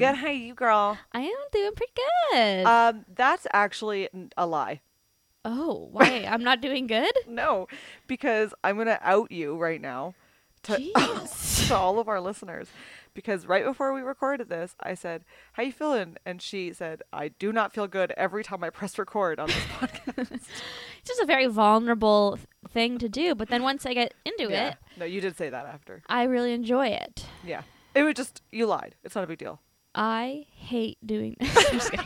Good. How you, girl? I am doing pretty good. Um, that's actually a lie. oh, why? I'm not doing good? No, because I'm gonna out you right now to, to all of our listeners. Because right before we recorded this, I said, "How you feeling?" And she said, "I do not feel good every time I press record on this podcast." It's just a very vulnerable thing to do, but then once I get into yeah. it, No, you did say that after. I really enjoy it. Yeah. It was just you lied. It's not a big deal. I hate doing kidding.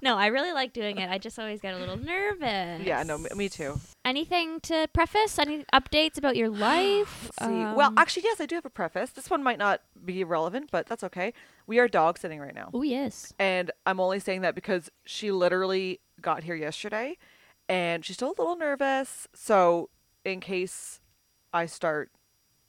No, I really like doing it. I just always get a little nervous. Yeah. No, me, me too. Anything to preface? Any updates about your life? Let's well, Um, actually, yes, I do have a preface. This one might not be relevant, but that's okay. We are dog sitting right now. oh yes. And I'm only saying that because she literally got here yesterday and she's still a little nervous. So, in case I start,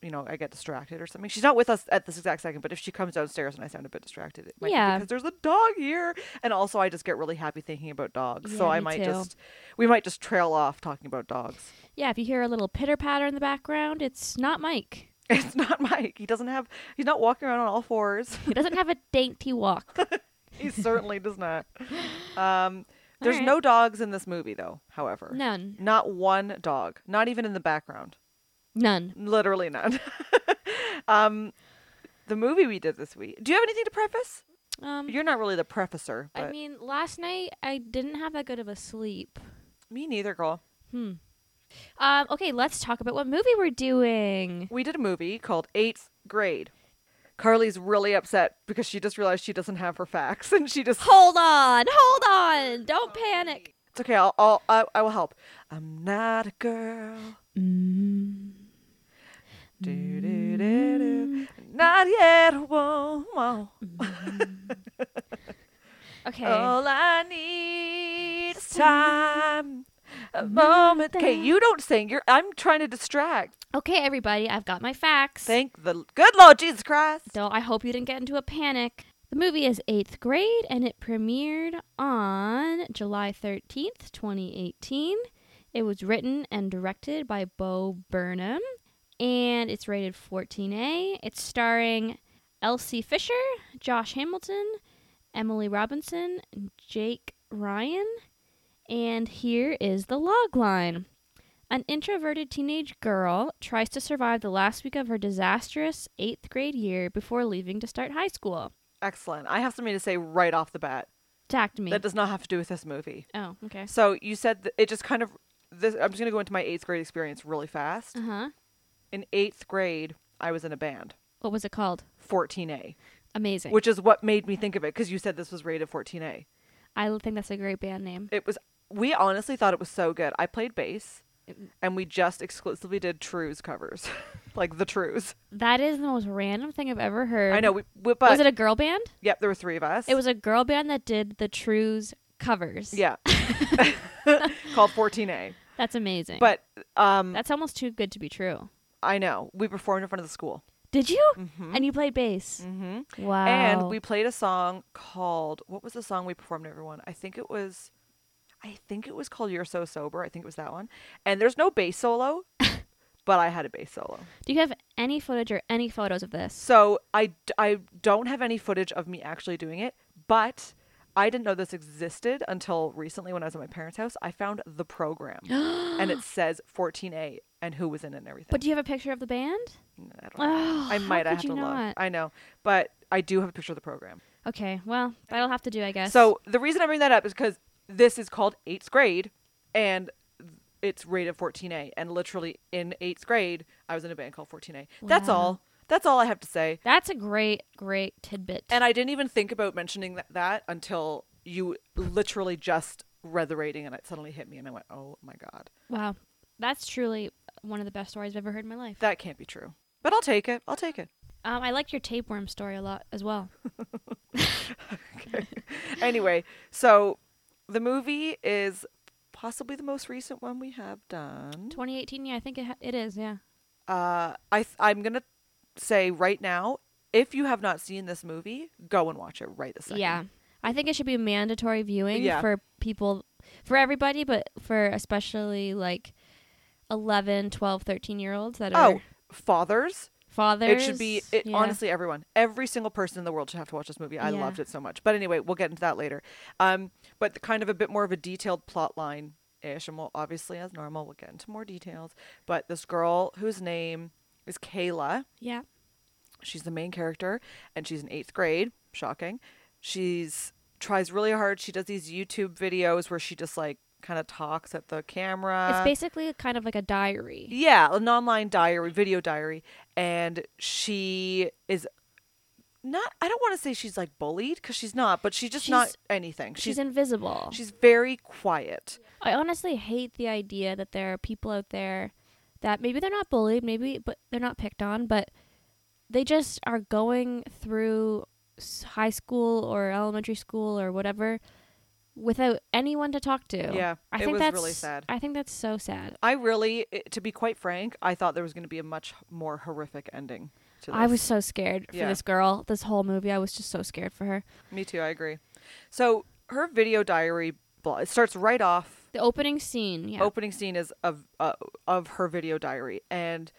you know, I get distracted or something. She's not with us at this exact second, but if she comes downstairs and I sound a bit distracted, it might Yeah. be because there's a dog here. And also, I just get really happy thinking about dogs. so, I might too. just, we might just trail off talking about dogs. Yeah, if you hear a little pitter patter in the background, it's not Mike. It's not Mike. He doesn't have, he's not walking around on all fours. He doesn't have a dainty walk. he certainly does not. Um, there's Alright. no dogs in this movie, though, however. None. Not one dog. Not even in the background. None. Literally none. um, the movie we did this week. Do you have anything to preface? Um, You're not really the prefacer, but I mean, last night I didn't have that good of a sleep. me neither, girl. Hmm. Um, okay, let's talk about what movie we're doing. We did a movie called Eighth Grade. Carley's really upset because she just realized she doesn't have her facts, and she just. Hold on, hold on. Don't panic. It's okay. I'll. I'll I, I will help. I'm not a girl. Mm. Do, do, do, do. Not yet a woman. Mm-hmm. Okay. All I need is time. A mm-hmm. moment. Okay, you don't sing. You're. I'm trying to distract. Okay, everybody, I've got my facts. Thank the good Lord Jesus Christ. Don't I hope you didn't get into a panic. The movie is 8th grade and it premiered on July 13th, 2018. It was written and directed by Bo Burnham and it's rated 14A. It's starring Elsie Fisher, Josh Hamilton, Emily Robinson, and Jake Ryan. And here is the log line. An introverted teenage girl tries to survive the last week of her disastrous eighth grade year before leaving to start high school. Excellent. I have something to say right off the bat. Tact me. That does not have to do with this movie. oh, okay. So you said it just kind of. This. I'm just gonna go into my eighth grade experience really fast. Uh huh. In eighth grade, I was in a band, What was it called? 14A, Amazing. which is what made me think of it because you said this was rated 14A. I think that's a great band name. It was. We honestly thought it was so good. I played bass, and we just exclusively did Trews covers, like the Trews. That is the most random thing I've ever heard. I know. We, we but was it a girl band? yep, there were three of us. It was a girl band that did the Trews covers. yeah, called 14A. That's amazing. But um, that's almost too good to be true. I know we performed in front of the school. Did you? Mm-hmm. And you played bass. mm-hmm. Wow. And we played a song called what was the song we performed to everyone? I think it was I think it was called You're So Sober. I think it was that one. And there's no bass solo, but I had a bass solo. Do you have any footage or any photos of this? So I, I don't have any footage of me actually doing it, but I didn't know this existed until recently when I was at my parents' house. I found the program and it says 14A and who was in it and everything. But do you have a picture of the band? I don't know. Oh, I how might I could have you to look. not? I know. But I do have a picture of the program. Okay, well, that'll have to do, I guess. So the reason I bring that up is because this is called eighth grade, and it's rated 14A. And literally in eighth grade, I was in a band called 14A. That's all. That's all I have to say. that's a great, great tidbit. And I didn't even think about mentioning that, that until you literally just read the rating, and it suddenly hit me, and I went, "Oh my god, wow, that's truly one of the best stories I've ever heard in my life. that can't be true." But I'll take it. I'll take it. Um, I liked your tapeworm story a lot as well. Okay. anyway, so the movie is possibly the most recent one we have done. 2018, yeah, I think it, ha- it is, yeah. uh, I th- I'm gonna say right now, if you have not seen this movie, go and watch it right this second. Yeah. I think it should be mandatory viewing Yeah. for people, for everybody, but for especially like 11, 12, 13 year olds that are Oh, fathers, fathers. It should be it, yeah. honestly everyone, every single person in the world should have to watch this movie. I Yeah. loved it so much. But anyway, we'll get into that later. Um, but the kind of a bit more of a detailed plot line ish, and we'll obviously as normal we'll get into more details. But this girl whose name is Kayla, Yeah. she's the main character, and she's in eighth grade. Shocking. She's tries really hard. She does these YouTube videos where she just like kind of talks at the camera. it's basically kind of like a diary. Yeah, an online diary, video diary, and she is not. I don't want to say she's like bullied because she's not, but she's just not anything. She's She's invisible. she's very quiet. I honestly hate the idea that there are people out there that maybe they're not bullied, maybe but they're not picked on, but they just are going through high school or elementary school or whatever without anyone to talk to. Yeah, I it think was that's really sad. I think that's so sad. I really, to be quite frank, I thought there was going to be a much more horrific ending to this. I was so scared for Yeah. this girl. This whole movie, I was just so scared for her. Me too. I agree. So her video diary, blo- it starts right off The opening scene, yeah. opening scene is of uh, of her video diary and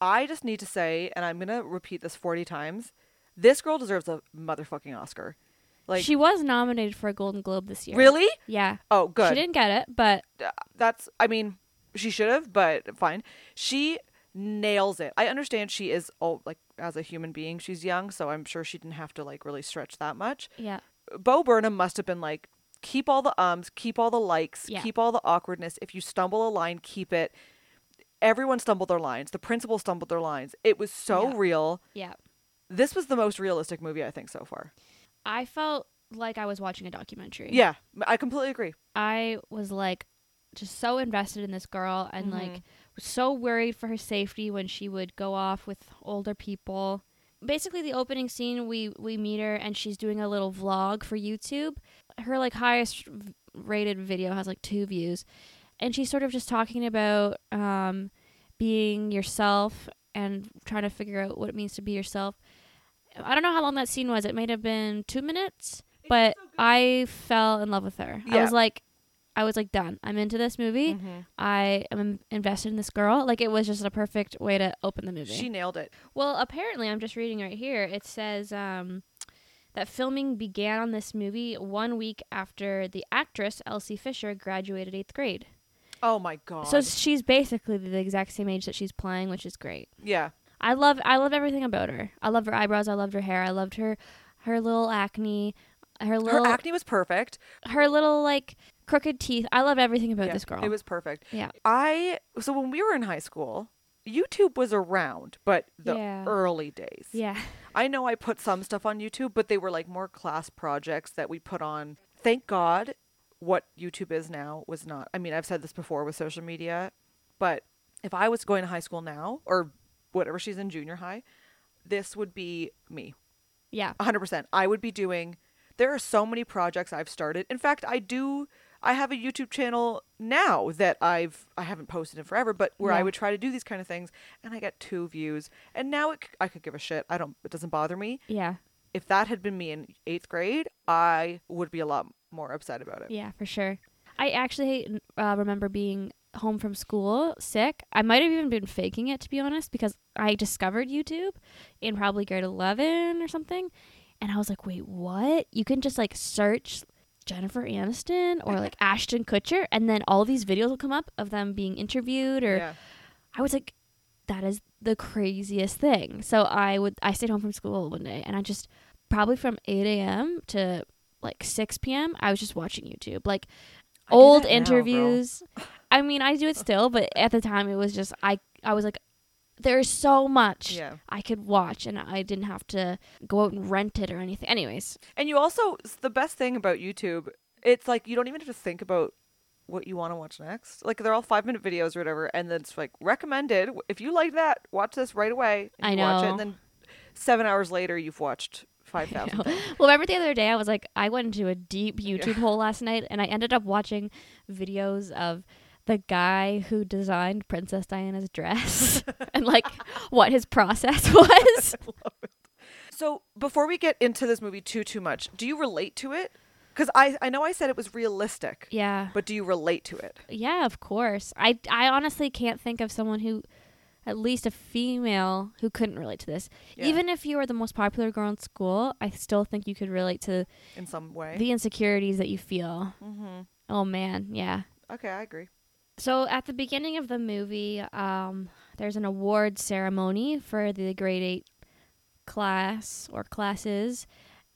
i just need to say and i'm gonna repeat this 40 times this girl deserves a motherfucking oscar like she was nominated for a Golden Globe this year. really Yeah. oh good She didn't get it, but Uh, that's i mean she should have but fine she nails it i understand she is oh like as a human being she's young so i'm sure she didn't have to like really stretch that much yeah. Bo Burnham must have been like, keep all the ums, keep all the likes, Yeah. keep all the awkwardness. If you stumble a line, keep it. Everyone stumbled their lines. The principal stumbled their lines. It was so Yeah. real. Yeah. This was the most realistic movie I think so far. I felt like I was watching a documentary. Yeah, I completely agree. I was like just so invested in this girl and like Mhm. was so worried for her safety when she would go off with older people. Basically the opening scene we we meet her and she's doing a little vlog for YouTube. Her like highest v- rated video has like 2 views and she's sort of just talking about um being yourself and trying to figure out what it means to be yourself. I don't know how long that scene was. It might have been 2 minutes, but I fell in love with her. I was like I was like done. I'm into this movie. Mhm. I am invested in this girl. Like it was just a perfect way to open the movie. She nailed it. well, apparently, I'm just reading right here. It says um, that filming began on this movie one week after the actress Elsie Fisher graduated eighth grade. Oh my god. So she's basically the exact same age that she's playing, which is great. yeah. I love I love everything about her. I love her eyebrows. I loved her hair. I loved her her little acne. Her Her little acne was perfect. her little like crooked teeth. I love everything about Yeah, this girl. It was perfect. yeah. I so when we were in high school, YouTube was around, but the Yeah. early days. Yeah. I know I put some stuff on YouTube, but they were like more class projects that we put on. Thank God what YouTube is now was not. I mean, I've said this before with social media, but if I was going to high school now or whatever she's in junior high, this would be me. Yeah. 100%. I would be doing there are so many projects I've started. In fact, I do I have a YouTube channel now that I've I haven't posted in forever, but where I would try to do these kind of things and I get 2 views. And now it, I could give a shit. I don't it doesn't bother me. Yeah. If that had been me in 8th grade, I would be a lot more upset about it. Yeah, for sure. I actually uh, remember being home from school sick. I might have even been faking it to be honest because I discovered YouTube in probably grade 11 or something. And I was like, "Wait, what? You can just like search Jennifer Aniston or like Ashton Kutcher and then all these videos will come up of them being interviewed or Yeah. I was like, that is the craziest thing. So I would I stayed home from school one day and I just probably from eight a.m. to like six p.m. I was just watching YouTube, like I old that now, interviews. I mean, I do it still, but at the time it was just I I was like, there's so much Yeah. I could watch, and I didn't have to go out and rent it or anything. Anyways, And you also the best thing about YouTube, it's like you don't even have to think about what you want to watch next. Like they're all five minute videos or whatever, and then it's like recommended. If you like that, watch this right away. And I you Watch it, know. and then seven hours later, you've watched five thousand. well, remember the other day I was like, I went into a deep YouTube hole last night, and I ended up watching videos of the guy who designed Princess Diana's dress and like what his process was. So before we get into this movie too too much, do you relate to it? Because I I know I said it was realistic, yeah, but do you relate to it? yeah, of course. I I honestly can't think of someone who at least a female who couldn't relate to this. Yeah, Even if you were the most popular girl in school, I still think you could relate to in some way. the insecurities that you feel. mm-hmm. Oh man, yeah. Okay, I agree. So at the beginning of the movie, um, there's an award ceremony for the grade eight class or classes,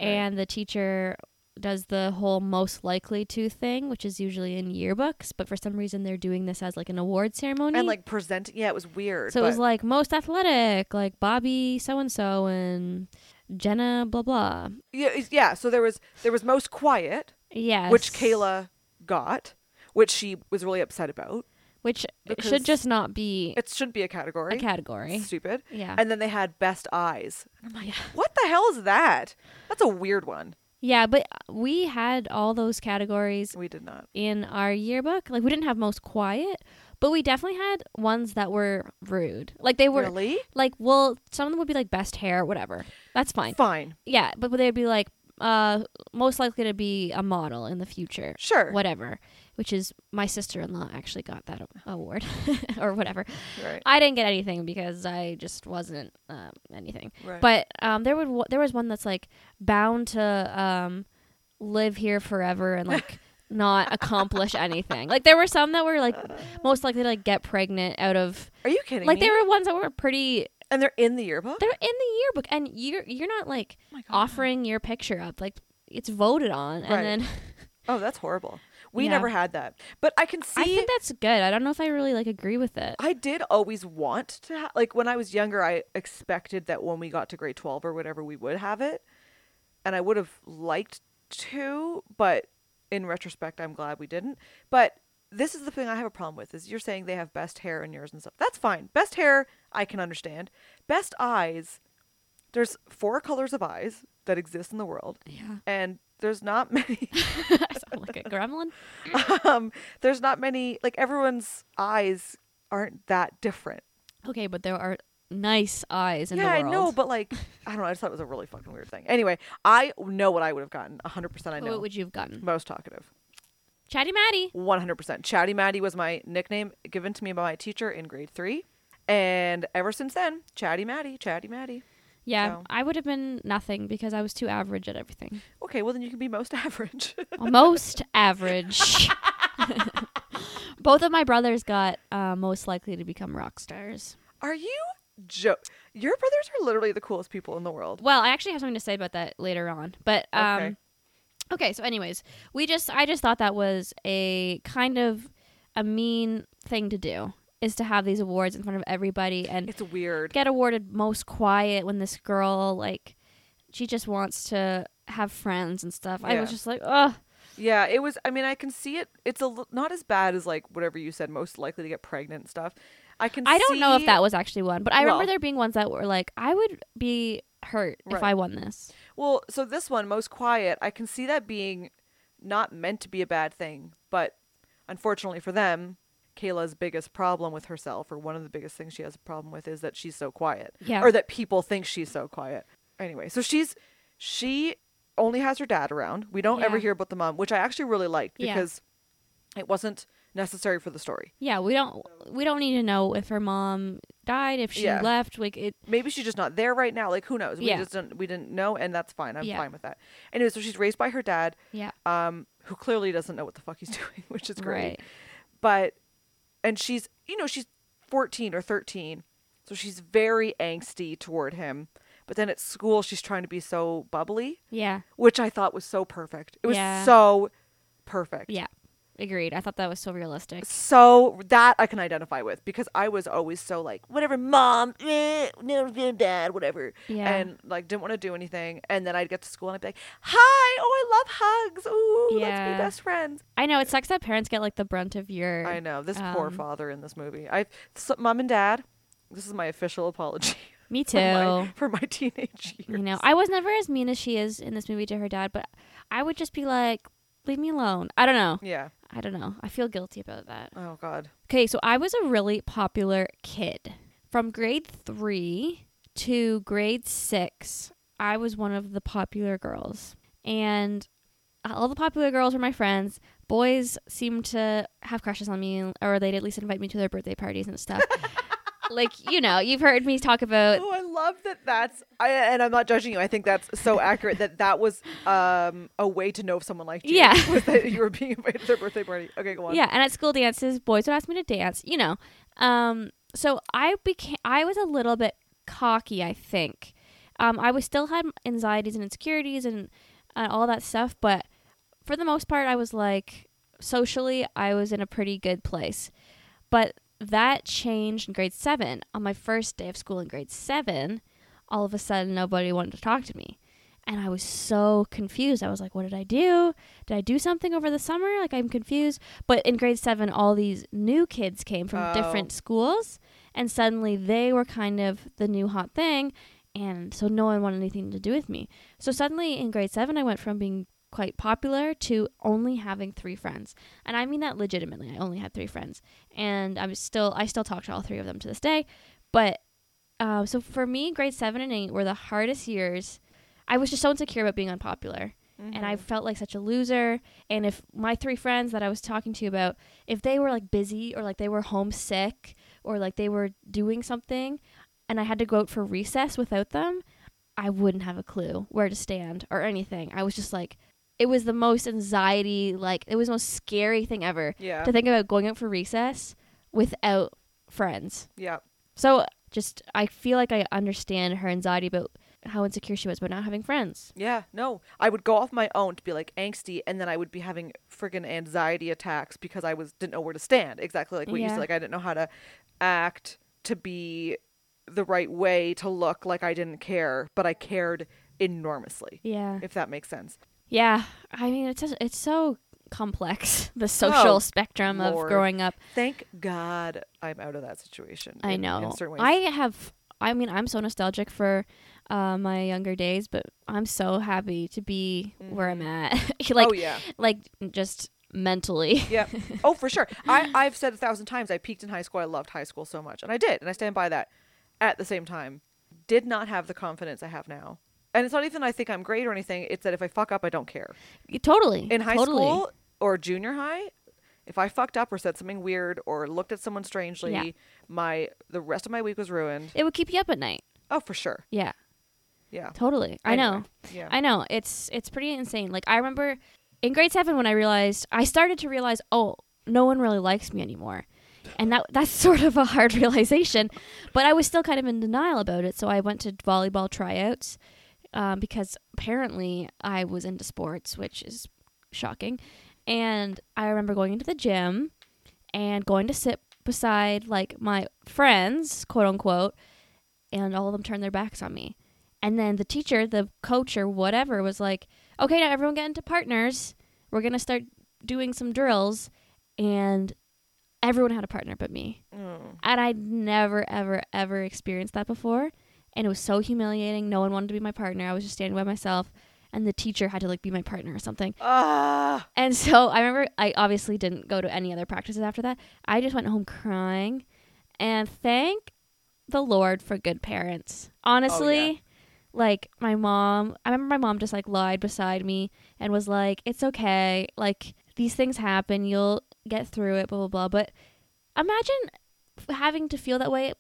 Right. and the teacher does the whole most likely to thing, which is usually in yearbooks, but for some reason they're doing this as like an award ceremony. And like presenting, yeah, it was weird. so it was like most athletic, like Bobby so and so and Jenna blah blah. yeah, yeah. So there was there was most quiet, Yes. which Kayla got, which she was really upset about. which should just not be It shouldn't be a category. a category. Stupid. Yeah. And then they had best eyes. yeah. What the hell is that? That's a weird one. Yeah, but we had all those categories We did not. in our yearbook. Like we didn't have most quiet, but we definitely had ones that were rude. Like they were really like well, some of them would be like best hair, whatever. That's fine. fine. Yeah, but they'd be like uh most likely to be a model in the future. Sure. Whatever. Which is my sister-in-law actually got that award or whatever. Right. I didn't get anything because I just wasn't um, anything. Right. But um, there would w- there was one that's like bound to um, live here forever and like not accomplish anything. Like there were some that were like most likely to like get pregnant out of Are you kidding like me? there were ones that were pretty. and they're in the yearbook. They're in the yearbook, and you're you're not like oh offering your picture up. Like it's voted on, and Right. then Oh, that's horrible. We Yeah. never had that. But I can see. I think that's good. I don't know if I really like agree with it. I did always want to ha- like when I was younger I expected that when we got to grade 12 or whatever we would have it and I would have liked to but in retrospect I'm glad we didn't but this is the thing I have a problem with is you're saying they have best hair and yours and stuff that's fine best hair I can understand best eyes there's four colors of eyes that exist in the world Yeah, and there's not many I sound like a gremlin. um there's not many like everyone's eyes aren't that different Okay, but there are nice eyes in yeah, the I know, but like, I don't know. I just thought it was a really fucking weird thing. Anyway, I know what I would have gotten. 100% I know. What would you have gotten? Most talkative. Chatty Maddie. 100%. Chatty Maddie was my nickname given to me by my teacher in grade three. And ever since then, Chatty Maddie, Chatty Maddie. Yeah, So- I would have been nothing because I was too average at everything. Okay, well, then you can be most average. Most average. Both of my brothers got uh, most likely to become rock stars. Are you jo- Your brothers are literally the coolest people in the world. Well, I actually have something to say about that later on. But um Okay. okay, so anyways, we just I just thought that was a kind of a mean thing to do is to have these awards in front of everybody and It's weird. get awarded most quiet when this girl like she just wants to have friends and stuff. I was just like, "Ugh." Yeah, it was. I mean, I can see it. It's a l- not as bad as like whatever you said. Most likely to get pregnant and stuff. I can. I don't know if that was actually one, but I remember there being ones that were like, I would be hurt if I won this. Well, so this one, most quiet, I can see that being not meant to be a bad thing, but unfortunately for them, Kayla's biggest problem with herself, or one of the biggest things she has a problem with, is that she's so quiet, Yeah. or that people think she's so quiet. Anyway, so she's she only has her dad around. We don't ever hear about the mom, which I actually really liked Yeah. because it wasn't necessary for the story. Yeah, we don't we don't need to know if her mom died, if she Yeah. left, like it Maybe she's just not there right now. Like who knows? We Yeah. just didn't we didn't know, and that's fine. I'm Yeah. fine with that. Anyway, so she's raised by her dad. yeah. um, who clearly doesn't know what the fuck he's doing, which is great. Right. But, and she's, you know, she's 14 or 13, so she's very angsty toward him. But then at school, she's trying to be so bubbly, Yeah. which I thought was so perfect. It was Yeah. so perfect. Yeah. Agreed. I thought that was so realistic. So that I can identify with because I was always so like, whatever, mom, eh, no, dad, whatever. Yeah. And like, didn't want to do anything. And then I'd get to school and I'd be like, hi, oh, I love hugs. Ooh, let's Yeah. be best friends. I know it sucks that parents get like the brunt of your I know this poor um, father in this movie. I, so, mom and dad, this is my official apology Me for my, too. for my teenage years. You know, I was never as mean as she is in this movie to her dad, but I would just be like, leave me alone. I don't know. yeah. I don't know. I feel guilty about that. Oh God. Okay, so I was a really popular kid. From grade three to grade six, I was one of the popular girls. And all the popular girls were my friends. Boys seemed to have crushes on me, or they'd at least invite me to their birthday parties and stuff. like you know, you've heard me talk about Oh, I love that. That's I, and I'm not judging you. I think that's so accurate that that was um a way to know if someone liked you. Yeah. was that you were being invited to their birthday party. Okay, go on. Yeah, and at school dances, boys would ask me to dance, you know. Um, so I became, I was a little bit cocky, I think. Um, I was still had anxieties and insecurities and uh, all that stuff, but for the most part, I was like, socially, I was in a pretty good place. But that changed in grade seven. On my first day of school in grade seven, all of a sudden, nobody wanted to talk to me. And I was so confused. I was like, what did I do? Did I do something over the summer? Like, I'm confused. But in grade seven, all these new kids came from Oh. different schools. And suddenly they were kind of the new hot thing. And so no one wanted anything to do with me. So suddenly in grade seven, I went from being quite popular to only having three friends. And I mean that legitimately. I only had three friends. And I'm still, I still talk to all three of them to this day. But uh, so for me, grade seven and eight were the hardest years. I was just so insecure about being unpopular. And I Mhm. felt like such a loser. And if my three friends that I was talking to about, if they were like busy or like they were homesick or like they were doing something and I had to go out for recess without them, I wouldn't have a clue where to stand or anything. I was just like, it was the most anxiety, like, it was the most scary thing ever yeah, to think about going out for recess without friends. yeah, So just, I feel like I understand her anxiety about how insecure she was about not having friends. yeah. No, I would go off my own to be like angsty, and then I would be having friggin' anxiety attacks because I was didn't know where to stand. Exactly like what you said. Like I didn't know how to act to be the right way to look like I didn't care, but I cared enormously. Yeah. If that makes sense. Yeah, I mean it's just, it's so complex the social Oh, spectrum of growing up. Thank God I'm out of that situation. I in- know. In. I have. I mean, I'm so nostalgic for uh, my younger days, but I'm so happy to be where I'm at. like, oh yeah. like just mentally. Yeah. Oh, for sure. I, I've said a thousand times I peaked in high school. I loved high school so much. And I did. And I stand by that. At the same time, did not have the confidence I have now. And it's not even I think I'm great or anything. It's that if I fuck up, I don't care. totally. In high totally. school or junior high, if I fucked up or said something weird or looked at someone strangely, Yeah. my the rest of my week was ruined. it would keep you up at night. Oh, for sure. Yeah, Yeah. totally. I know. Yeah. I know. It's it's pretty insane. Like I remember in grade seven when I realized I started to realize, oh, no one really likes me anymore. And that that's sort of a hard realization. But I was still kind of in denial about it. So I went to volleyball tryouts um, because apparently I was into sports, which is shocking. And I remember going into the gym and going to sit beside like my friends, quote unquote, and all of them turned their backs on me. And then the teacher, the coach or whatever was like, "Okay, now everyone get into partners. We're going to start doing some drills." And everyone had a partner but me. Mm. And I'd never ever ever experienced that before, and it was so humiliating. No one wanted to be my partner. I was just standing by myself, and the teacher had to like be my partner or something. Ah. And so I remember I obviously didn't go to any other practices after that. I just went home crying and thank the Lord for good parents. Honestly, like my mom, I remember my mom just like lied beside me and was like, "It's okay. Like these things happen. You'll get through it, blah blah blah." But imagine f- having to feel that way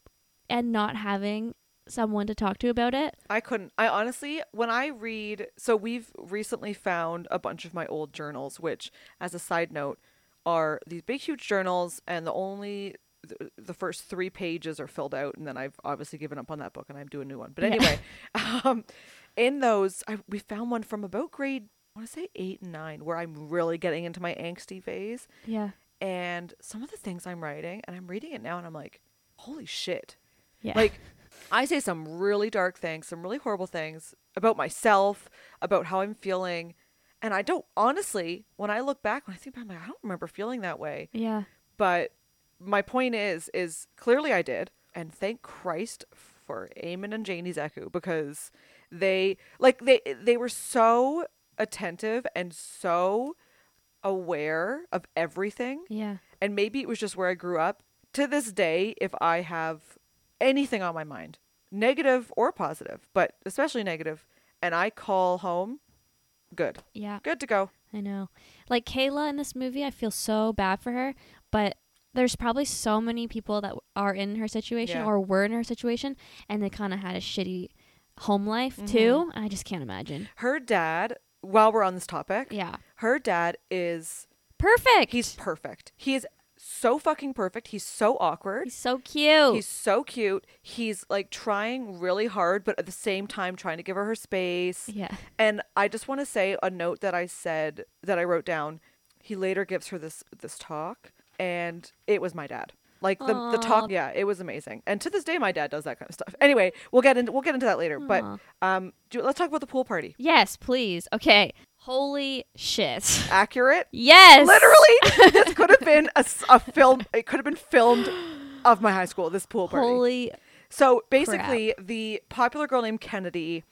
and not having someone to talk to about it. I couldn't. I honestly, when I read, so we've recently found a bunch of my old journals, which, as a side note, are these big, huge journals, and the only the, first three pages are filled out, and then I've obviously given up on that book and I'm doing a new one. But Yeah. anyway, um, in those, I, we found one from about grade, I want to say eight and nine, where I'm really getting into my angsty phase, Yeah. and some of the things I'm writing, and I'm reading it now, and I'm like, holy shit. Yeah. Like, I say some really dark things, some really horrible things about myself, about how I'm feeling. And I don't, honestly, when I look back, when I think back, I'm like, I don't remember feeling that way. yeah. But my point is, is clearly I did. And thank Christ for Eamon and Janie Zeku because they, like, they, they were so attentive and so aware of everything Yeah. and maybe it was just where I grew up. To this day, if I have anything on my mind, negative or positive, but especially negative, and I call home, good. Yeah. Good to go. I know. Like Kayla in this movie, I feel so bad for her, but there's probably so many people that are in her situation Yeah. or were in her situation and they kind of had a shitty home life Mm-hmm. too. I just can't imagine. Her dad, while we're on this topic, Yeah. her dad is Perfect. he's perfect. He is so fucking perfect. He's so awkward. He's so cute. He's so cute. He's like trying really hard, but at the same time trying to give her her space. yeah. And I just want to say a note that I said that I wrote down. He later gives her this this talk, and it was my dad. Like the the talk, yeah, it was amazing. And to this day, my dad does that kind of stuff. Anyway, we'll get into we'll get into that later. Aw. But um, do, let's talk about the pool party. Yes, please. Okay. Holy shit. Accurate. Yes. Literally, this could have been a film. It could have been filmed of my high school. This pool party. Holy. So basically, the popular girl named Kennedy,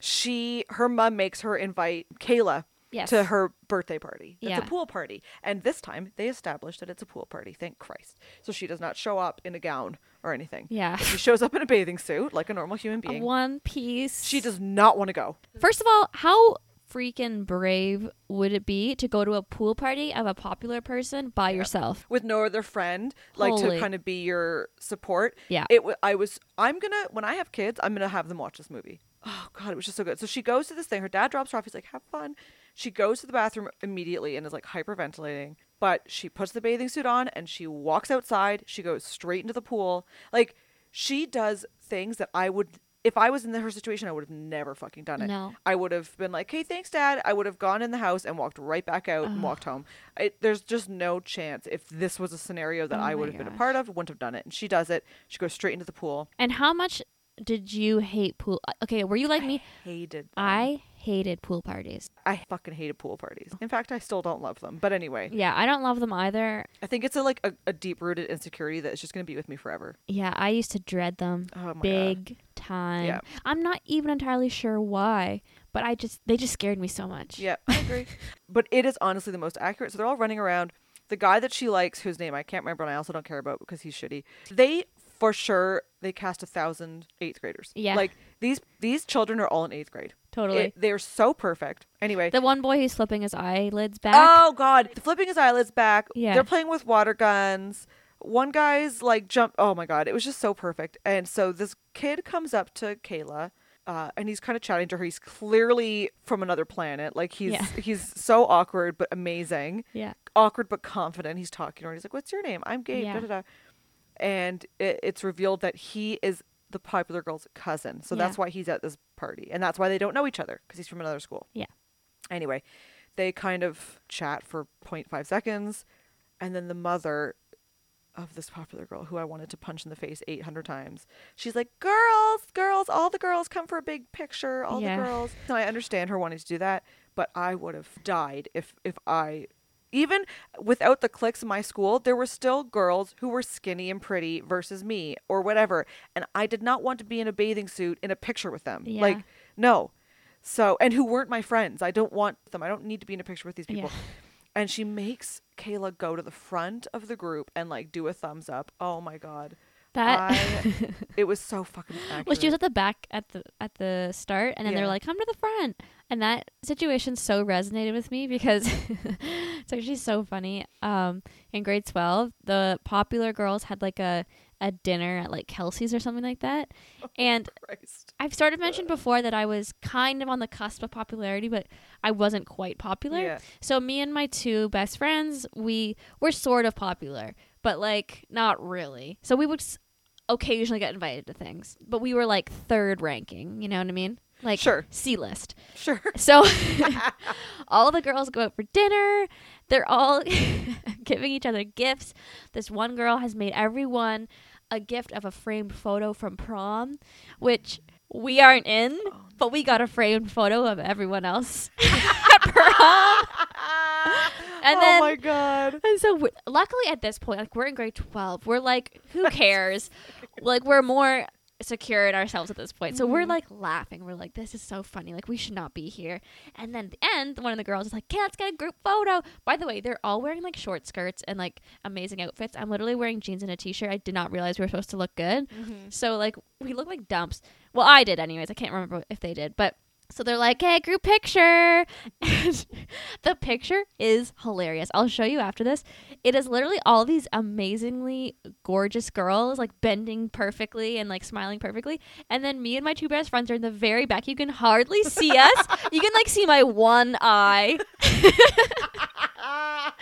she her mom makes her invite Kayla Yes. to her birthday party. It's Yeah. a pool party, and this time they established that it's a pool party. Thank Christ. So she does not show up in a gown or anything. Yeah. She shows up in a bathing suit like a normal human A being. One piece. She does not want to go. First of all, how freaking brave would it be to go to a pool party of a popular person by yourself? with no other friend like Holy. to kind of be your support Yeah. it wa i was i'm gonna when i have kids i'm gonna have them watch this movie oh god it was just so good so she goes to this thing her dad drops her off he's like have fun she goes to the bathroom immediately and is like hyperventilating but she puts the bathing suit on and she walks outside she goes straight into the pool like she does things that i would if i was in her situation i would have never fucking done it No. I would have been like, "Hey, thanks, Dad." I would have gone in the house and walked right back out and walked home. I, there's just no chance if this was a scenario that Oh I would have been a part of, wouldn't have done it. And she does it. She goes straight into the pool. And how much did you hate pool? uh, Okay, were you like me? Hated. them. I hated pool parties. I fucking hated pool parties. In fact, I still don't love them. But anyway, Yeah, I don't love them either. I think it's a like a, a deep rooted insecurity that is just gonna be with me forever. Yeah, I used to dread them Oh my god. big time. Yeah. I'm not even entirely sure why, but I just they just scared me so much. Yeah, I agree. but it is honestly the most accurate. So they're all running around. The guy that she likes, whose name I can't remember and I also don't care about because he's shitty. They for sure they cast a thousand eighth graders. Yeah. Like these these children are all in eighth grade. Totally. It- they're so perfect. Anyway. the one boy who's flipping his eyelids back. Oh god. Flipping his eyelids back. Yeah. They're playing with water guns. One guy's like jump oh my god, it was just so perfect. And so this kid comes up to Kayla. Uh, and he's kind of chatting to her. He's clearly from another planet. Like he's Yeah. he's so awkward but amazing. Yeah. awkward but confident. He's talking to her. He's like, "What's your name?" I'm Gabe. Yeah. Da, da, da. And it, it's revealed that he is the popular girl's cousin. So that's why he's at this party, and that's why they don't know each other because he's from another school. Yeah. Anyway, they kind of chat for 0.5 seconds, and then the mother of this popular girl who I wanted to punch in the face 800 times. She's like, "Girls, girls, all the girls come for a big picture, all Yeah. the girls." And I understand her wanting to do that, but I would have died if if I even without the cliques in my school, there were still girls who were skinny and pretty versus me or whatever, and I did not want to be in a bathing suit in a picture with them. Yeah. Like, no. So, and who weren't my friends. I don't want them. I don't need to be in a picture with these people. Yeah. And she makes Kayla go to the front of the group and like do a thumbs up. Oh my god. That I, it was so fucking accurate. well, she was at the back at the at the start, and then Yeah. they're like, "Come to the front," and that situation so resonated with me because it's actually so funny. Um, in grade twelve, the popular girls had like a a dinner at like Kelsey's or something like that, and Christ. I've started mentioned before that I was kind of on the cusp of popularity, but I wasn't quite popular. Yeah. So me and my two best friends, we were sort of popular, but like not really. So we would s- occasionally get invited to things, but we were like third ranking. You know what I mean? Like Sure. C list. Sure. So all the girls go out for dinner. They're all giving each other gifts. This one girl has made everyone a gift of a framed photo from prom, which we aren't in, oh, but we got a framed photo of everyone else at prom. And oh then- my god. And so, luckily at this point, like we're in grade twelve, we're like, who cares? like we're more secure in ourselves at this point. So we're mm-hmm. like laughing. We're like, this is so funny. Like we should not be here. And then at the end, one of the girls is like, okay, let's get a group photo. By the way, they're all wearing like short skirts and like amazing outfits. I'm literally wearing jeans and a t-shirt. I did not realize we were supposed to look good. Mm-hmm. So like we look like dumps. Well, I did anyways. I can't remember if they did, but So they're like, "Hey, group picture." And the picture is hilarious. I'll show you after this. It is literally all these amazingly gorgeous girls like bending perfectly and like smiling perfectly. And then me and my two best friends are in the very back. You can hardly see us. you can like see my one eye.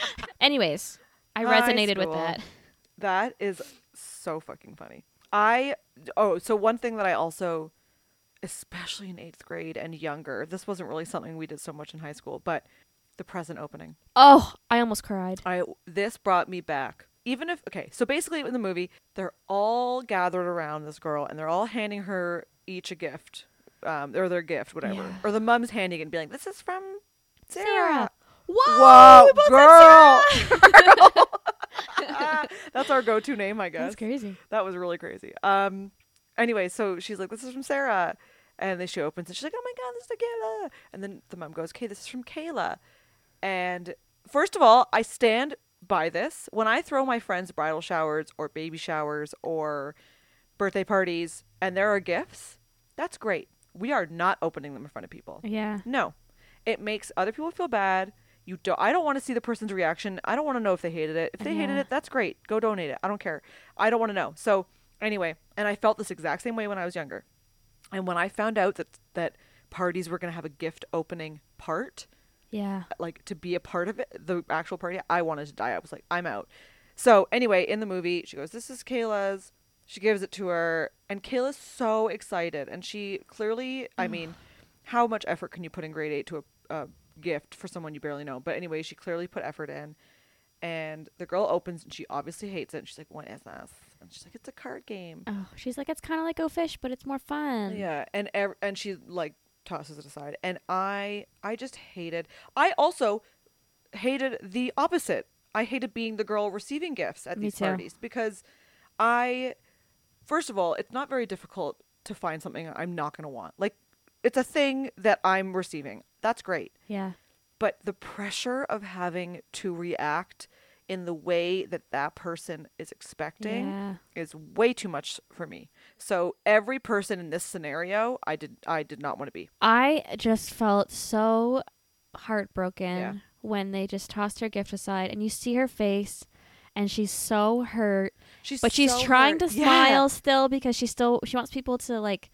Anyways, I resonated with that. That is so fucking funny. I oh, so one thing that I also especially in 8th grade and younger. This wasn't really something we did so much in high school, but the present opening. Oh, I almost cried. I this brought me back. Even if okay, so basically in the movie, they're all gathered around this girl and they're all handing her each a gift. Um, or their gift, whatever. Yeah. Or the mom's handing it and being like, This is from Sarah. Sarah. Whoa, Whoa, girl. Sarah. That's our go to name, I guess. That's crazy. That was really crazy. Um, anyway, so she's like, "This is from Sarah," and then she opens and she's like, "Oh my god, this is Kayla!" And then the mom goes, "Okay, this is from Kayla." And first of all, I stand by this when I throw my friends' bridal showers or baby showers or birthday parties, and there are gifts. That's great. We are not opening them in front of people. Yeah. No, it makes other people feel bad. You don't. I don't want to see the person's reaction. I don't want to know if they hated it. If they hated it, that's great. Go donate it. I don't care. I don't want to know. So anyway, and I felt this exact same way when I was younger. And when I found out that that parties were going to have a gift opening part, Yeah. like to be a part of it, the actual party, I wanted to die. I was like, I'm out. So anyway, in the movie, she goes, "This is Kayla's." She gives it to her, and Kayla's so excited, and she clearly, I mean, how much effort can you put in grade eight to a, a gift for someone you barely know? But anyway, she clearly put effort in, and the girl opens, and she obviously hates it. And she's like, "What is this?" And she's like, "It's a card game." Oh, she's like, it's kind of like Go Fish, but it's more fun. Yeah, and ev- and she like tosses it aside, and I I just hated. I also hated the opposite. I hated being the girl receiving gifts at Me these too. parties because I, first of all, it's not very difficult to find something I'm not gonna want. Like, it's a thing that I'm receiving. That's great, Yeah. but the pressure of having to react in the way that that person is expecting Yeah. is way too much for me. So every person in this scenario, I did I did not want to be. I just felt so heartbroken Yeah. when they just tossed her gift aside and you see her face and she's so hurt She's but she's so trying hurt. to Yeah. smile still because she still she wants people to like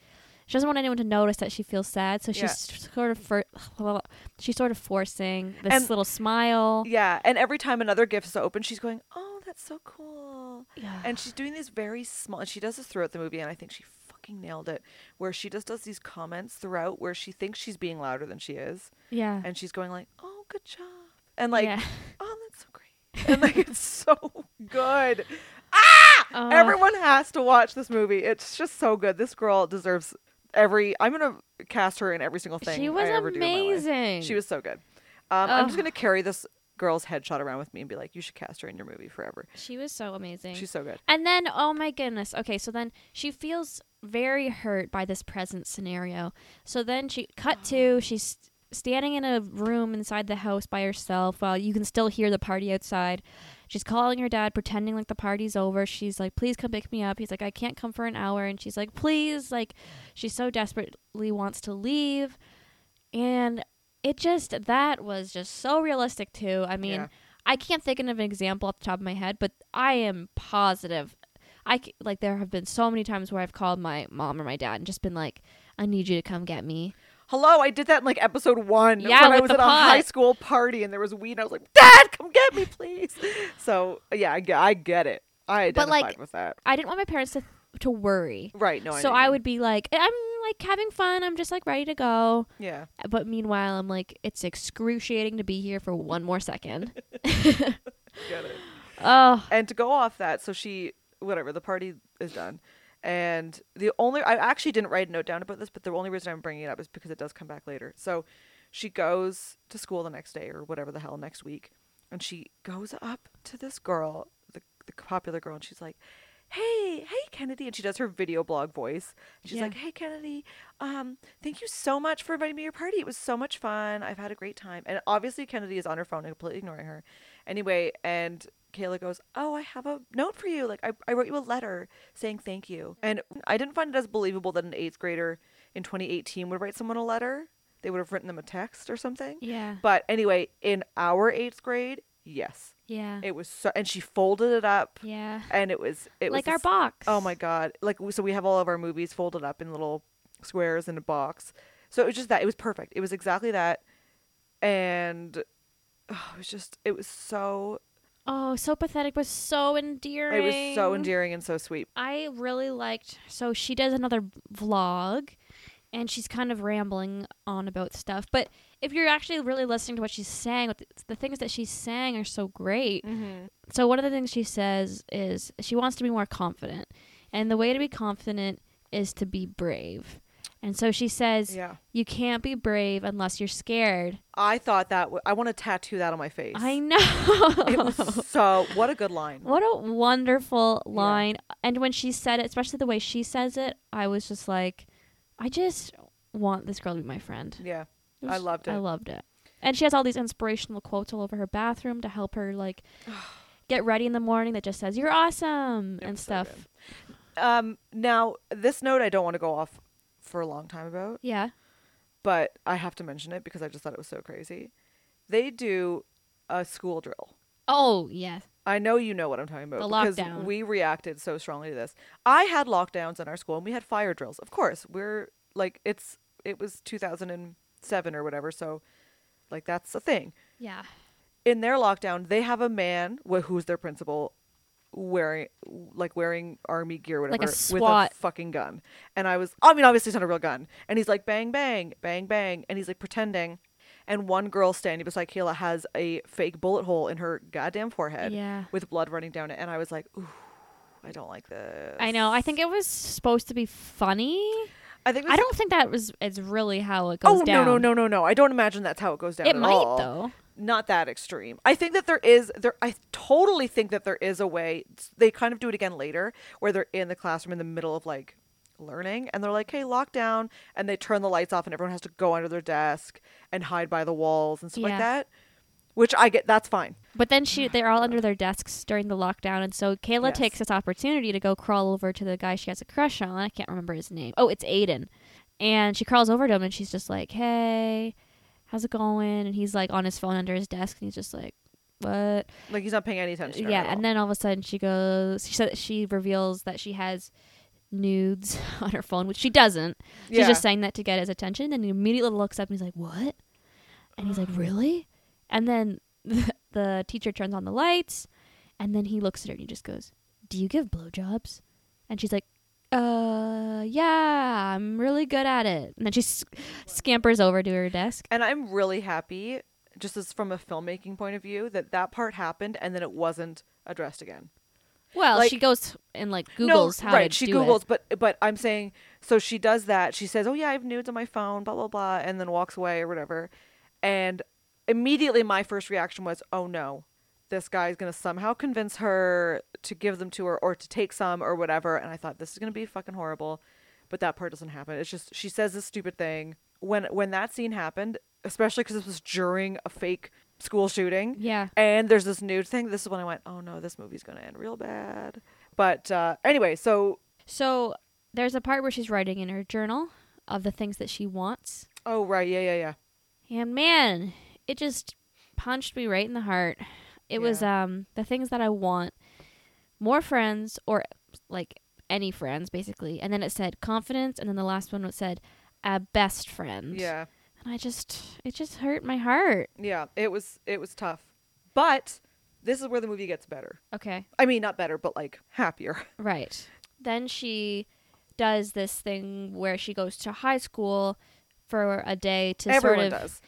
she doesn't want anyone to notice that she feels sad so she's Yeah. sort of for, she's sort of forcing this And- little smile Yeah, and every time another gift is open, she's going, "Oh, that's so cool." yeah. And she's doing these very small and she does this throughout the movie and I think she fucking nailed it where she just does these comments throughout where she thinks she's being louder than she is yeah and she's going like, "Oh, good job." And like, yeah. "Oh, that's so great." And like it's so good. Ah! Oh, Everyone has to watch this movie. It's just so good. This girl deserves every. I'm gonna cast her in every single thing she was I ever do in my life. amazing She was so good. Um, I'm just gonna carry this girl's headshot around with me and be like, "You should cast her in your movie forever." she was so amazing She's so good. And then, oh my goodness. Okay, so then she feels very hurt by this present scenario. So then she cut to she's standing in a room inside the house by herself while you can still hear the party outside. She's calling her dad, pretending like the party's over. She's like, "Please come pick me up." He's like, "I can't come for an hour." And she's like, "Please!" Like, she so desperately wants to leave, and it just that was just so realistic too. I mean, Yeah. I can't think of an example off the top of my head, but I am positive. I c- like there have been so many times where I've called my mom or my dad and just been like, "I need you to come get me." Hello, I did that in like episode one Yeah, when I was at a high school party and there was weed. and I was like, "Dad, come get me, please." So yeah, I get, I get it. I But, identified like, with that. I didn't want my parents to to worry, Right? No. so know I would be like, "I'm like having fun. I'm just like ready to go." Yeah. But meanwhile, I'm like, it's excruciating to be here for one more second. Get it. oh, and to go off that, so she whatever the party is done, and the only I actually didn't write a note down about this, but the only reason I'm bringing it up is because it does come back later. So she goes to school the next day or whatever the hell next week, and she goes up to this girl, the the popular girl, and she's like. Hey, hey, Kennedy, and she does her video blog voice. She's Yeah. like, "Hey, Kennedy, um, thank you so much for inviting me to your party. It was so much fun. I've had a great time." And obviously, Kennedy is on her phone and completely ignoring her. Anyway, and Kayla goes, Oh, I have a note for you. Like, I, I wrote you a letter saying thank you. And I didn't find it as believable that an eighth grader in 2018 would write someone a letter. they would have written them a text or something. Yeah. But anyway, in our eighth grade, yes, Yeah. it was so, and she folded it up, yeah. and it was it like was like our this- box. Oh my god! Like so, we have all of our movies folded up in little squares in a box. So it was just that. It was perfect. It was exactly that, and oh, it was just it was so Oh, so pathetic, but so endearing. it was so endearing and so sweet. I really liked. So she does another vlog, and she's kind of rambling on about stuff. But if you're actually really listening to what she's saying, the, the things that she's saying are so great. Mm-hmm. So one of the things she says is she wants to be more confident, and the way to be confident is to be brave. And so she says Yeah, you can't be brave unless you're scared. I thought that w- I want to tattoo that on my face. I know. It was so what a good line. What a wonderful Yeah. line. And when she said it, especially the way she says it, I was just like, I just want this girl to be my friend. Yeah, It I loved it. I loved it. And she has all these inspirational quotes all over her bathroom to help her like get ready in the morning that just says, You're awesome It and was so stuff. Um, now this note I don't want to go off for a long time about, yeah. but I have to mention it because I just thought it was so crazy. They do a school drill. Oh, yes. I know you know what I'm talking about The because lockdown. we reacted so strongly to this. I had lockdowns in our school and we had fire drills. Of course, we're like it's it was 2007 or whatever, so like that's a thing. Yeah. In their lockdown, they have a man wh- who's their principal wearing like wearing army gear or Like a whatever with a fucking gun. And I was I mean obviously it's not a real gun. And he's like bang bang bang bang and he's like pretending and one girl standing beside Kayla has a fake bullet hole in her goddamn forehead Yeah. with blood running down it and I was like ooh I don't like this. I know. I think it was supposed to be funny. I think I don't think that was is really how it oh, goes down. Oh down. no no no no no! I don't imagine that's how it goes down. It at might all. though. not that extreme. I think that there is there I totally think that there is a way they kind of do it again later where they're in the classroom in the middle of like learning and they're like, "Hey, lockdown." And they turn the lights off and everyone has to go under their desk and hide by the walls and stuff Yeah. like that. Which I get that's fine. But then she they're all under their desks during the lockdown and so Kayla Yes. takes this opportunity to go crawl over to the guy she has a crush on. I can't remember his name. Oh, it's Aiden. And she crawls over to him and she's just like, "Hey, how's it going?" And he's like on his phone under his desk and he's just like, "What?" Like he's not paying any attention. yeah, at and then all of a sudden she goes she said she reveals that she has nudes on her phone, which she doesn't. She's Yeah. just saying that to get his attention and he immediately looks up and he's like, "What?" And he's like, "Really?" And then the teacher turns on the lights and then he looks at her and he just goes, "Do you give blowjobs?" And she's like, "Uh, yeah, I'm really good at it." And then she s- scampers over to her desk. And I'm really happy just as from a filmmaking point of view that that part happened and then it wasn't addressed again. Well, Like- she goes and like Googles no, how right. to she do googles, it. but but I'm saying so she does that. She says, "Oh yeah, I have nudes on my phone," blah blah blah, and then walks away or whatever. And immediately my first reaction was, "Oh no, this guy's gonna somehow convince her to give them to her or to take some or whatever." And I thought this is gonna be fucking horrible, but that part doesn't happen. It's just she says this stupid thing when when that scene happened, especially because this was during a fake school shooting. Yeah. And there's this nude thing. This is when I went, oh no, this movie's gonna end real bad. But uh, anyway, so So there's a part where she's writing in her journal of the things that she wants. oh right, yeah, yeah, yeah. And man, it just punched me right in the heart. It was um the things that I want. More friends or like any friends basically. And then it said confidence and then the last one said a best friend. Yeah, And I just it just hurt my heart. yeah. It was it was tough, but this is where the movie gets better. Okay. I mean, not better, but like happier. Right. Then she does this thing where she goes to high school for a day to Everyone sort of does.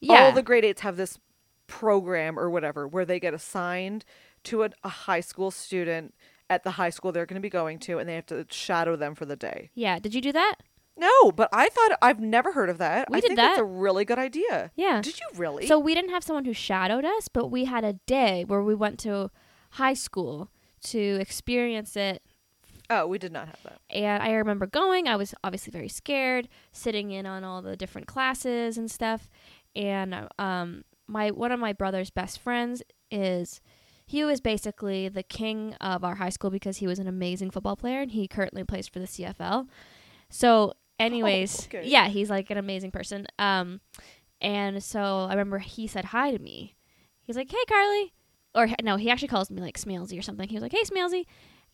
Yeah. All the grade eights have this program or whatever where they get assigned to a, a high school student at the high school they're going to be going to, and they have to shadow them for the day. yeah. Did you do that? No, but I thought I've never heard of that. We I did think that's a really good idea. Yeah. Did you really? So we didn't have someone who shadowed us, but we had a day where we went to high school to experience it. oh, we did not have that. And I remember going. I was obviously very scared, sitting in on all the different classes and stuff. And um, my one of my brother's best friends is he was basically the king of our high school because he was an amazing football player and he currently plays for the CFL. So anyways, okay. yeah, he's like an amazing person. Um, and so I remember he said hi to me. He's like, "Hey, Carley," or no, he actually calls me like Smalesy or something. He was like, "Hey, Smalesy,"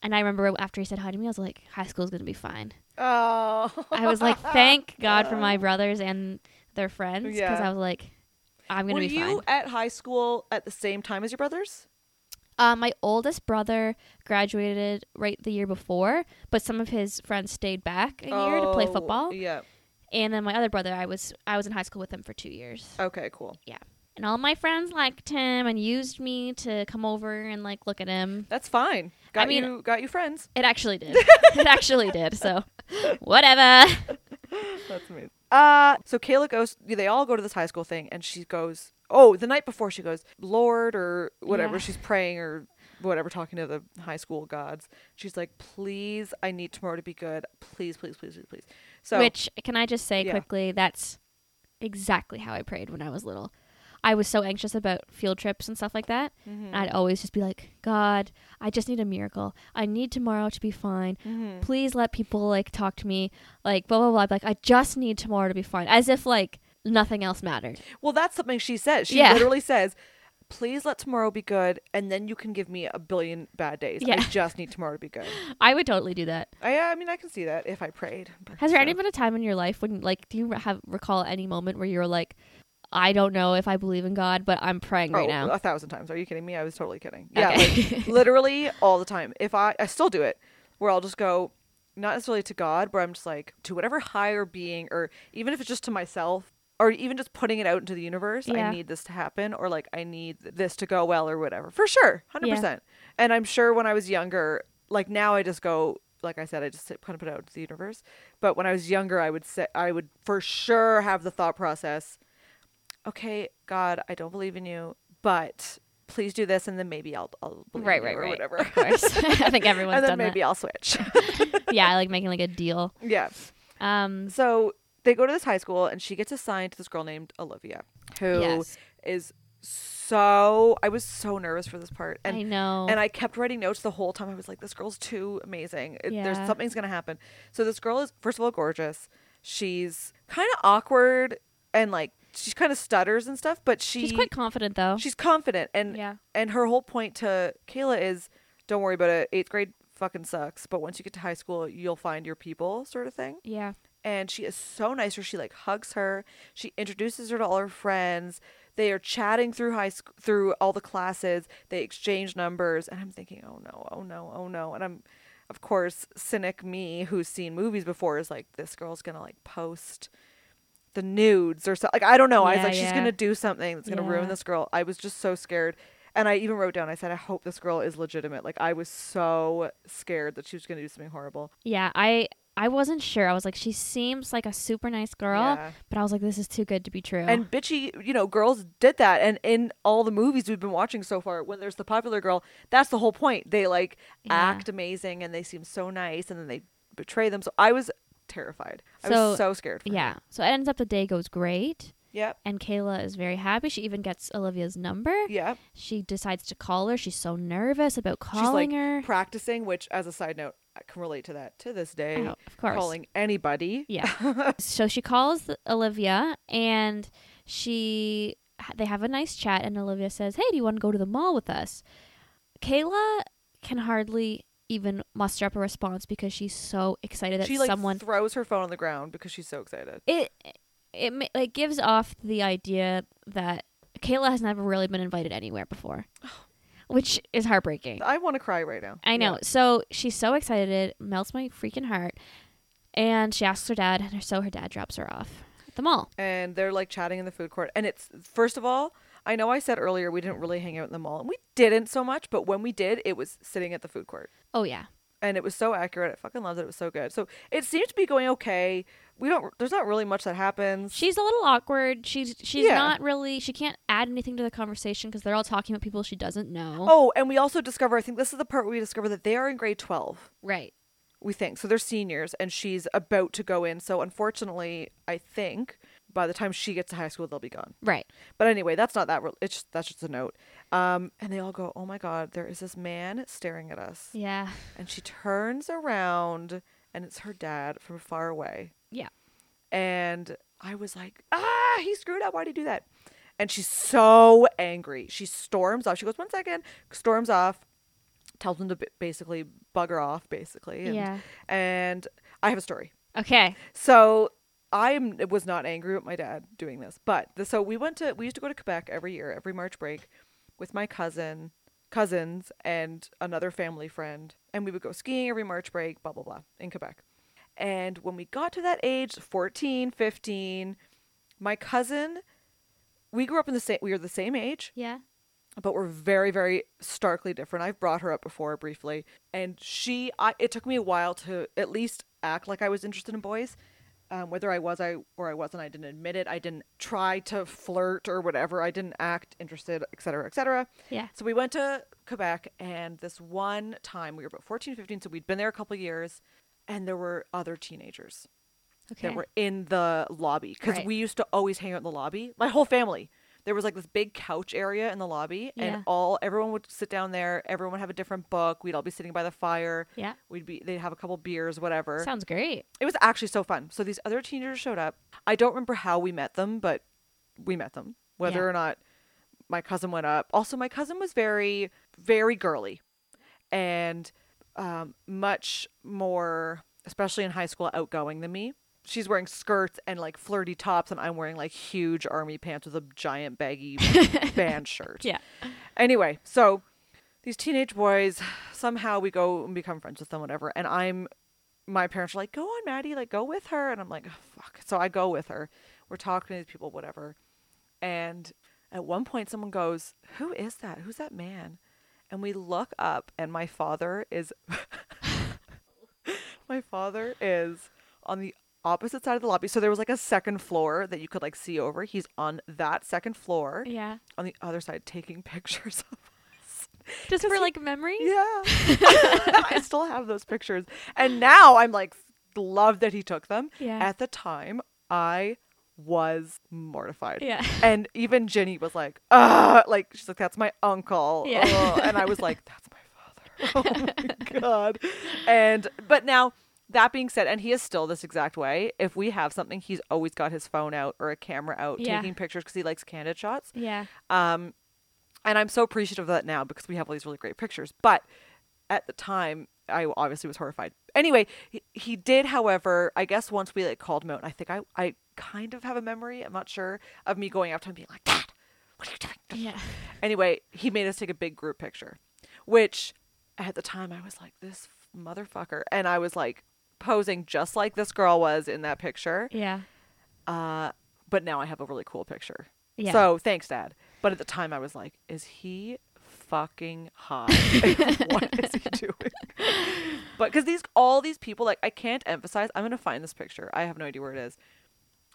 and I remember after he said hi to me, I was like, "High school's gonna be fine." Oh. I was like, "Thank God for my brothers and their friends," because Yeah. I was like, "I'm gonna Were be fine. Were you at high school at the same time as your brothers? Uh, my oldest brother graduated right the year before, but some of his friends stayed back a year to play Oh, football. Yeah. And then my other brother, I was I was in high school with him for two years. Okay, cool. Yeah. And all my friends liked him and used me to come over and like look at him. That's fine. Got mean- you got you friends. It actually did. it actually did. So, whatever. That's amazing. Uh so Kayla goes they all go to this high school thing and she goes oh, the night before she goes, Lord or whatever, Yeah. she's praying or whatever, talking to the high school gods. She's like, Please, I need tomorrow to be good. Please, please, please, please, please. So Which can I just say Yeah. quickly? That's exactly how I prayed when I was little. I was so anxious about field trips and stuff like that. mhm, I'd always just be like, God, I just need a miracle. I need tomorrow to be fine. mhm. Please let people like talk to me. Like blah blah blah. I'd be like, I just need tomorrow to be fine. As if like nothing else mattered. Well, that's something she says. She Yeah. literally says, Please let tomorrow be good, and then you can give me a billion bad days. I just need tomorrow to be good. I would totally do that. I, I mean, I can see that if I prayed. Has there so- ever been a time in your life when, like, do you have recall any moment where you were like, I don't know if I believe in God, but I'm praying right oh, now? a thousand times. Are you kidding me? I was totally kidding. Yeah, Okay. like, literally all the time. If I, I still do it, where I'll just go, not necessarily to God, but I'm just like to whatever higher being, or even if it's just to myself, or even just putting it out into the universe. Yeah. I need this to happen, or like I need this to go well, or whatever. For sure, hundred Yeah. percent. And I'm sure when I was younger, like now, I just go. Like I said, I just kind of put it out into the universe. But when I was younger, I would say I would for sure have the thought process okay, God, I don't believe in you, but please do this, and then maybe I'll, I'll believe right, in you right, or right. whatever. Of course. I think everyone's and then done maybe I'll switch. that. Yeah, like making like a deal. yeah. Um, So they go to this high school, and she gets assigned to this girl named Olivia, who is yes. so. I was so nervous for this part, and I know. and I kept writing notes the whole time. I was like, this girl's too amazing. It- There's something's gonna happen. So this girl is first of all gorgeous. She's kind of awkward and like she kind of stutters and stuff, but she She's quite confident though. she's confident and yeah. and her whole point to Kayla is don't worry about it. Eighth grade fucking sucks, but once you get to high school, you'll find your people, sort of thing. Yeah. And she is so nice. Where she like hugs her, she introduces her to all her friends. They are chatting through high school, through all the classes. They exchange numbers, and I'm thinking, oh no, oh no, oh no. And I'm, of course, cynic me who's seen movies before is like, this girl's gonna like post the nudes or something. Like I don't know. I was like, she's yeah. gonna do something that's gonna ruin this girl. I was just so scared. And I even wrote down, I said, I hope this girl is legitimate. Like I was so scared that she was gonna do something horrible. Yeah. I I wasn't sure. I was like, she seems like a super nice girl, Yeah. but I was like, this is too good to be true. And bitchy, you know, girls did that. And in all the movies we've been watching so far, when there's the popular girl, that's the whole point. They like Yeah. act amazing and they seem so nice and then they betray them. So I was terrified. I So, was so scared. For her. yeah. So it ends up the day goes great. Yep. And Kayla is very happy. She even gets Olivia's number. Yep. She decides to call her. She's so nervous about She's like calling her. practicing, which, as a side note, I can relate to that to this day. Oh, of course. Calling anybody. Yeah. so she calls Olivia and she they have a nice chat and Olivia says, "Hey, do you want to go to the mall with us?" Kayla can hardly even muster up a response because she's so excited that she like someone throws her phone on the ground because she's so excited. it it like gives off the idea that Kayla has never really been invited anywhere before. Which is heartbreaking. I want to cry right now. I know. Yeah. So she's so excited, it melts my freaking heart. And she asks her dad, and so her dad drops her off at the mall. and they're like chatting in the food court. And it's first of all, I know I said earlier we didn't really hang out in the mall, and we didn't so much, but when we did, it was sitting at the food court, Oh yeah, and it was so accurate. I fucking loved it. It was so good. So it seemed to be going okay. We don't. There's not really much that happens. she's a little awkward. She's she's Yeah. not really. She can't add anything to the conversation because they're all talking about people she doesn't know. oh, and we also discover. I think this is the part where we discover that they are in grade twelve. right. We think so. They're seniors, and she's about to go in. So unfortunately, I think by the time she gets to high school, they'll be gone. Right. But anyway, that's not that. Re- it's just, that's just a note. Um, and they all go, "Oh my God, there is this man staring at us." Yeah. And she turns around, and it's her dad from far away. Yeah. And I was like, ah, he screwed up. Why'd he do that? And she's so angry. She storms off. She goes, one second, storms off, tells him to b- basically bugger off, basically. And, Yeah. And I have a story. Okay. So I am- was not angry with my dad doing this, but the, so we went to we used to go to Quebec every year, every March break, with my cousin, cousins, and another family friend, and we would go skiing every March break, blah blah blah, in Quebec. And when we got to that age, 14, 15, my cousin, we grew up in the same, we were the same age, Yeah. but we're very very starkly different i've brought her up before briefly and she I, it took me a while to at least act like i was interested in boys um, whether i was i or i wasn't i didn't admit it i didn't try to flirt or whatever i didn't act interested etc cetera, etc cetera. Yeah. so we went to quebec and this one time we were about 14 15 so we'd been there a couple years and there were other teenagers Okay. that were in the lobby because Right. we used to always hang out in the lobby. My whole family. There was like this big couch area in the lobby, Yeah. and all everyone would sit down there. Everyone would have a different book. We'd all be sitting by the fire. yeah. We'd be they'd have a couple beers, whatever. Sounds great. it was actually so fun. So these other teenagers showed up. I don't remember how we met them, but we met them. Whether Yeah. or not my cousin went up. Also, my cousin was very, very girly, and um, much more, especially in high school, outgoing than me. She's wearing skirts and like flirty tops, and I'm wearing like huge army pants with a giant baggy band shirt. Yeah. Anyway, so these teenage boys, somehow we go and become friends with them, whatever. And I'm, my parents are like, go on, Maddie, like go with her. And I'm like, oh, fuck. So I go with her. We're talking to these people, whatever. And at one point, someone goes, who is that? Who's that man? And we look up, and my father is, my father is on the opposite side of the lobby. So there was like a second floor that you could like see over. He's on that second floor Yeah. on the other side taking pictures of us. Just for he- like memory. Yeah. I still have those pictures. And now I'm like love that he took them. Yeah. At the time, I was mortified. Yeah. And even Jenny was like, uh like she's like, That's my uncle. Yeah. Ugh." And I was like, That's my father. Oh my god. And but now that being said, and he is still this exact way. If we have something, he's always got his phone out or a camera out Yeah. taking pictures because he likes candid shots. Yeah. Um, and I'm so appreciative of that now because we have all these really great pictures. But at the time, I obviously was horrified. Anyway, he, he did, however, I guess once we like called him out, and I think I, I kind of have a memory, I'm not sure, of me going up to him being like, Dad, what are you doing? Yeah. Anyway, he made us take a big group picture, which at the time I was like, this motherfucker. And I was like posing just like this girl was in that picture. Yeah. Uh, but now I have a really cool picture. Yeah. So thanks, Dad. But at the time, I was like, "Is he fucking hot? what is he doing?" but because these all these people, like, I can't emphasize. I'm gonna find this picture. I have no idea where it is.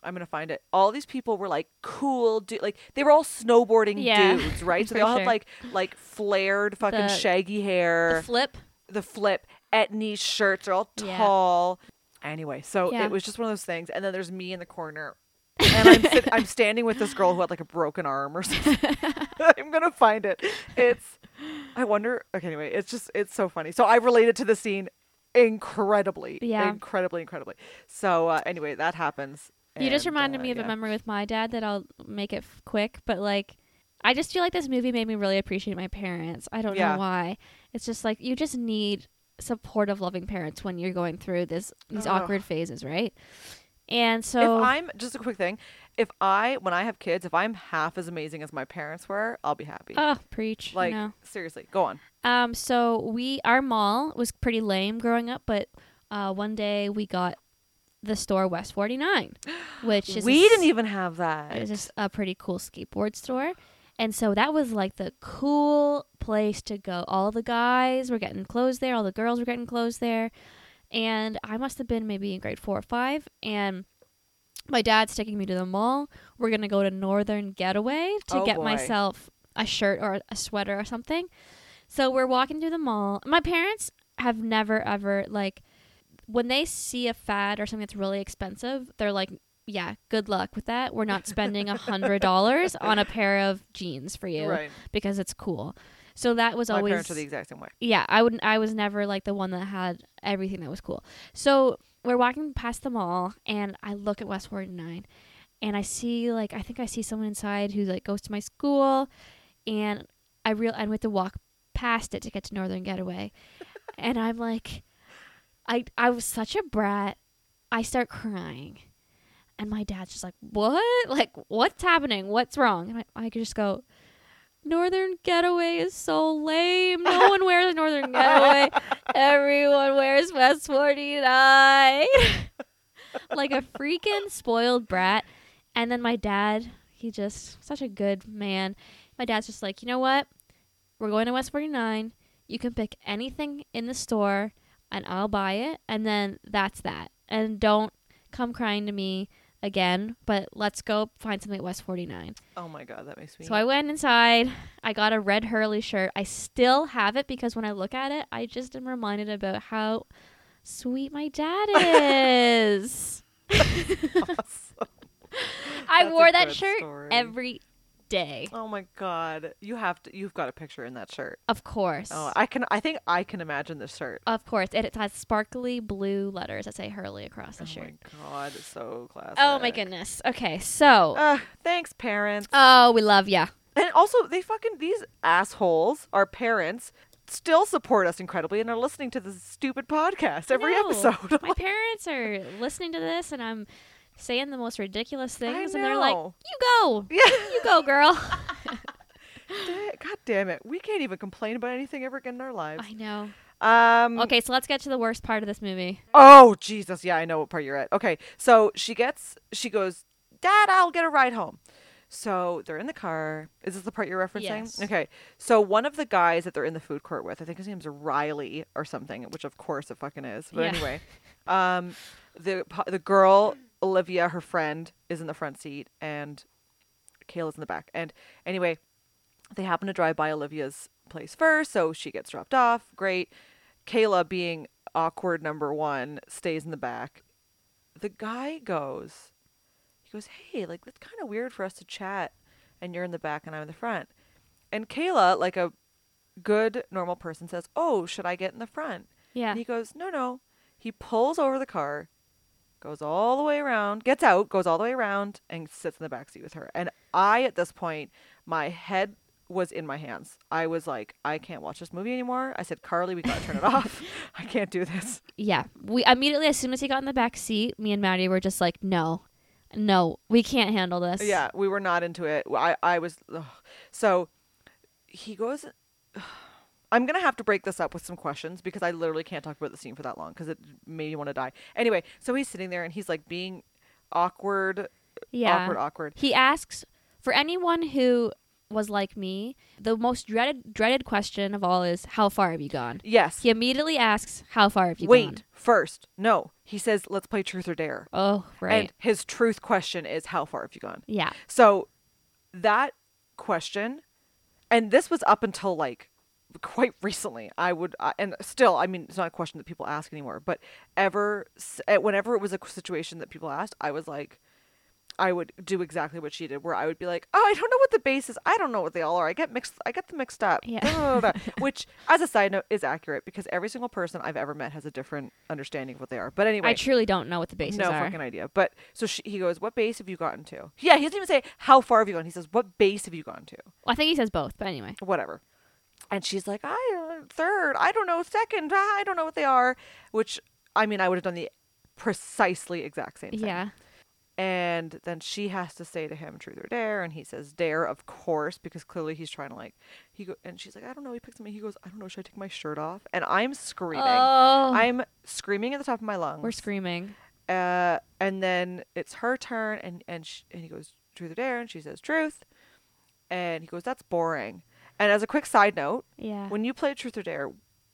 I'm gonna find it. All these people were like cool, du- like they were all snowboarding Yeah, dudes, right? So they all sure. had like like flared fucking The- shaggy hair The flip. the flip etnies shirts are all Yeah. tall. Anyway, so Yeah. it was just one of those things. And then there's me in the corner. and I'm, sit- I'm standing with this girl who had like a broken arm or something. I'm gonna find it. It's, I wonder. Okay, anyway, it's just it's so funny. So I related to the scene incredibly, Yeah. incredibly, incredibly. So uh, anyway, that happens. You just reminded uh, me of yeah. a memory with my dad that I'll make it f- quick, but like I just feel like this movie made me really appreciate my parents. I don't Yeah. know why. It's just like you just need supportive, loving parents when you're going through this these Ugh. awkward phases, right? And so if I'm just a quick thing, if I when I have kids, if I'm half as amazing as my parents were, I'll be happy. oh, preach. like no. seriously, go on. Um, so we our mall was pretty lame growing up, but uh, one day we got the store West Forty Nine, which is we a didn't even have that. It was just a pretty cool skateboard store. And so that was like the cool place to go. All the guys were getting clothes there, all the girls were getting clothes there. And I must have been maybe in grade four or five. And my dad's taking me to the mall. We're going to go to Northern Getaway to Oh, get boy. myself a shirt or a sweater or something. So we're walking through the mall. My parents have never, ever, like, when they see a fad or something that's really expensive, they're like, yeah, good luck with that. We're not spending a hundred dollars on a pair of jeans for you Right. because it's cool. So that was My always parents are the exact same way. yeah. I wouldn't. I was never like the one that had everything that was cool. So we're walking past the mall, and I look at West 49, and I see like I think I see someone inside who like goes to my school, and I real and we have to walk past it to get to Northern Getaway, and I'm like, I I was such a brat. I start crying, and my dad's just like, "What? Like, what's happening? What's wrong?" And I, I could just go, "Northern Getaway is so lame. No one wears Northern Getaway. Everyone wears West 49." like a freaking spoiled brat. And then my dad, he just such a good man. My dad's just like, you know what? We're going to West 49. You can pick anything in the store and I'll buy it. And then that's that. And don't come crying to me again, but let's go find something at West 49. Oh my god, that makes me. So I went inside. I got a red Hurley shirt. I still have it because when I look at it, I just am reminded about how sweet my dad is. Awesome. I That's wore that shirt story. every day. Oh my god, you have to. You've got a picture in that shirt. Of course. Oh, I can. I think I can imagine this shirt. of course. And it has sparkly blue letters that say Hurley across the oh shirt. Oh my god, so classic. Oh my goodness. Okay, so Uh, thanks, parents. Oh, we love ya. And also, they fucking these assholes, our parents, still support us incredibly and are listening to this stupid podcast every No. episode. My parents are listening to this and I'm saying the most ridiculous things and they're like, "You go. yeah. You go, girl." God damn it, we can't even complain about anything ever again in our lives. I know. Um. Okay, so let's get to the worst part of this movie. Oh Jesus, yeah, I know what part you're at. Okay, so she gets, she goes, Dad, I'll get a ride home. So they're in the car. Is this the part you're referencing? Yes. Okay. So one of the guys that they're in the food court with, I think his name's Riley or something, which of course it fucking is. But Yeah. anyway, um, the the girl Olivia, her friend, is in the front seat, and Kayla's in the back. And anyway, they happen to drive by Olivia's place first, so she gets dropped off. Great. Kayla, being awkward number one, stays in the back. The guy goes, he goes, hey, like that's kind of weird for us to chat, and you're in the back and I'm in the front. And Kayla, like a good normal person, says, oh, should I get in the front? Yeah. And he goes, no, no. He pulls over the car, goes all the way around, gets out, goes all the way around, and sits in the back seat with her. And I, at this point, my head was in my hands. I was like, I can't watch this movie anymore. I said, Carley, we gotta turn it off. I can't do this. Yeah. We immediately as soon as he got in the back seat, me and Maddie were just like, "No. No, we can't handle this." Yeah, we were not into it. I, I was. Ugh. So he goes. I'm gonna have to break this up with some questions because I literally can't talk about the scene for that long because it made me want to die. Anyway, so he's sitting there and he's like being awkward, Yeah. awkward, awkward. He asks for anyone who was like me, the most dreaded dreaded question of all is how far have you gone? Yes. He immediately asks, How far have you gone? Wait. First, no. He says, "Let's play truth or dare." Oh, right. And his truth question is, "How far have you gone?" yeah. So that question, and this was up until like quite recently. I would, I and still, I mean, it's not a question that people ask anymore. But ever, eh, whenever it was a situation that people asked, I was like, I would do exactly what she did, where I would be like, "Oh, I don't know what the base is. I don't know what they all are. I get mixed. I get them mixed up." Yeah. Which, as a side note, is accurate because every single person I've ever met has a different understanding of what they are. But anyway, I truly don't know what the bases no are. fucking idea. But so she, he goes, "What base have you gotten to?" Yeah, he doesn't even say how far have you gone. He says, "What base have you gone to?" Well, I think he says both, but anyway. Whatever. And she's like, "I uh, third. I don't know. Second. ah, I don't know what they are." Which I mean, I would have done the precisely exact same thing. Yeah. And then she has to say to him, "Truth or dare?" And he says, "Dare, of course," because clearly he's trying to like. He go, and she's like, "I don't know." He picks me. He goes, "I don't know. Should I take my shirt off?" And I'm screaming. Oh. I'm screaming at the top of my lungs. We're screaming. Uh, and then it's her turn, and and, sh- and he goes truth or dare, and she says truth, and he goes that's boring. And as a quick side note, Yeah. when you played truth or dare,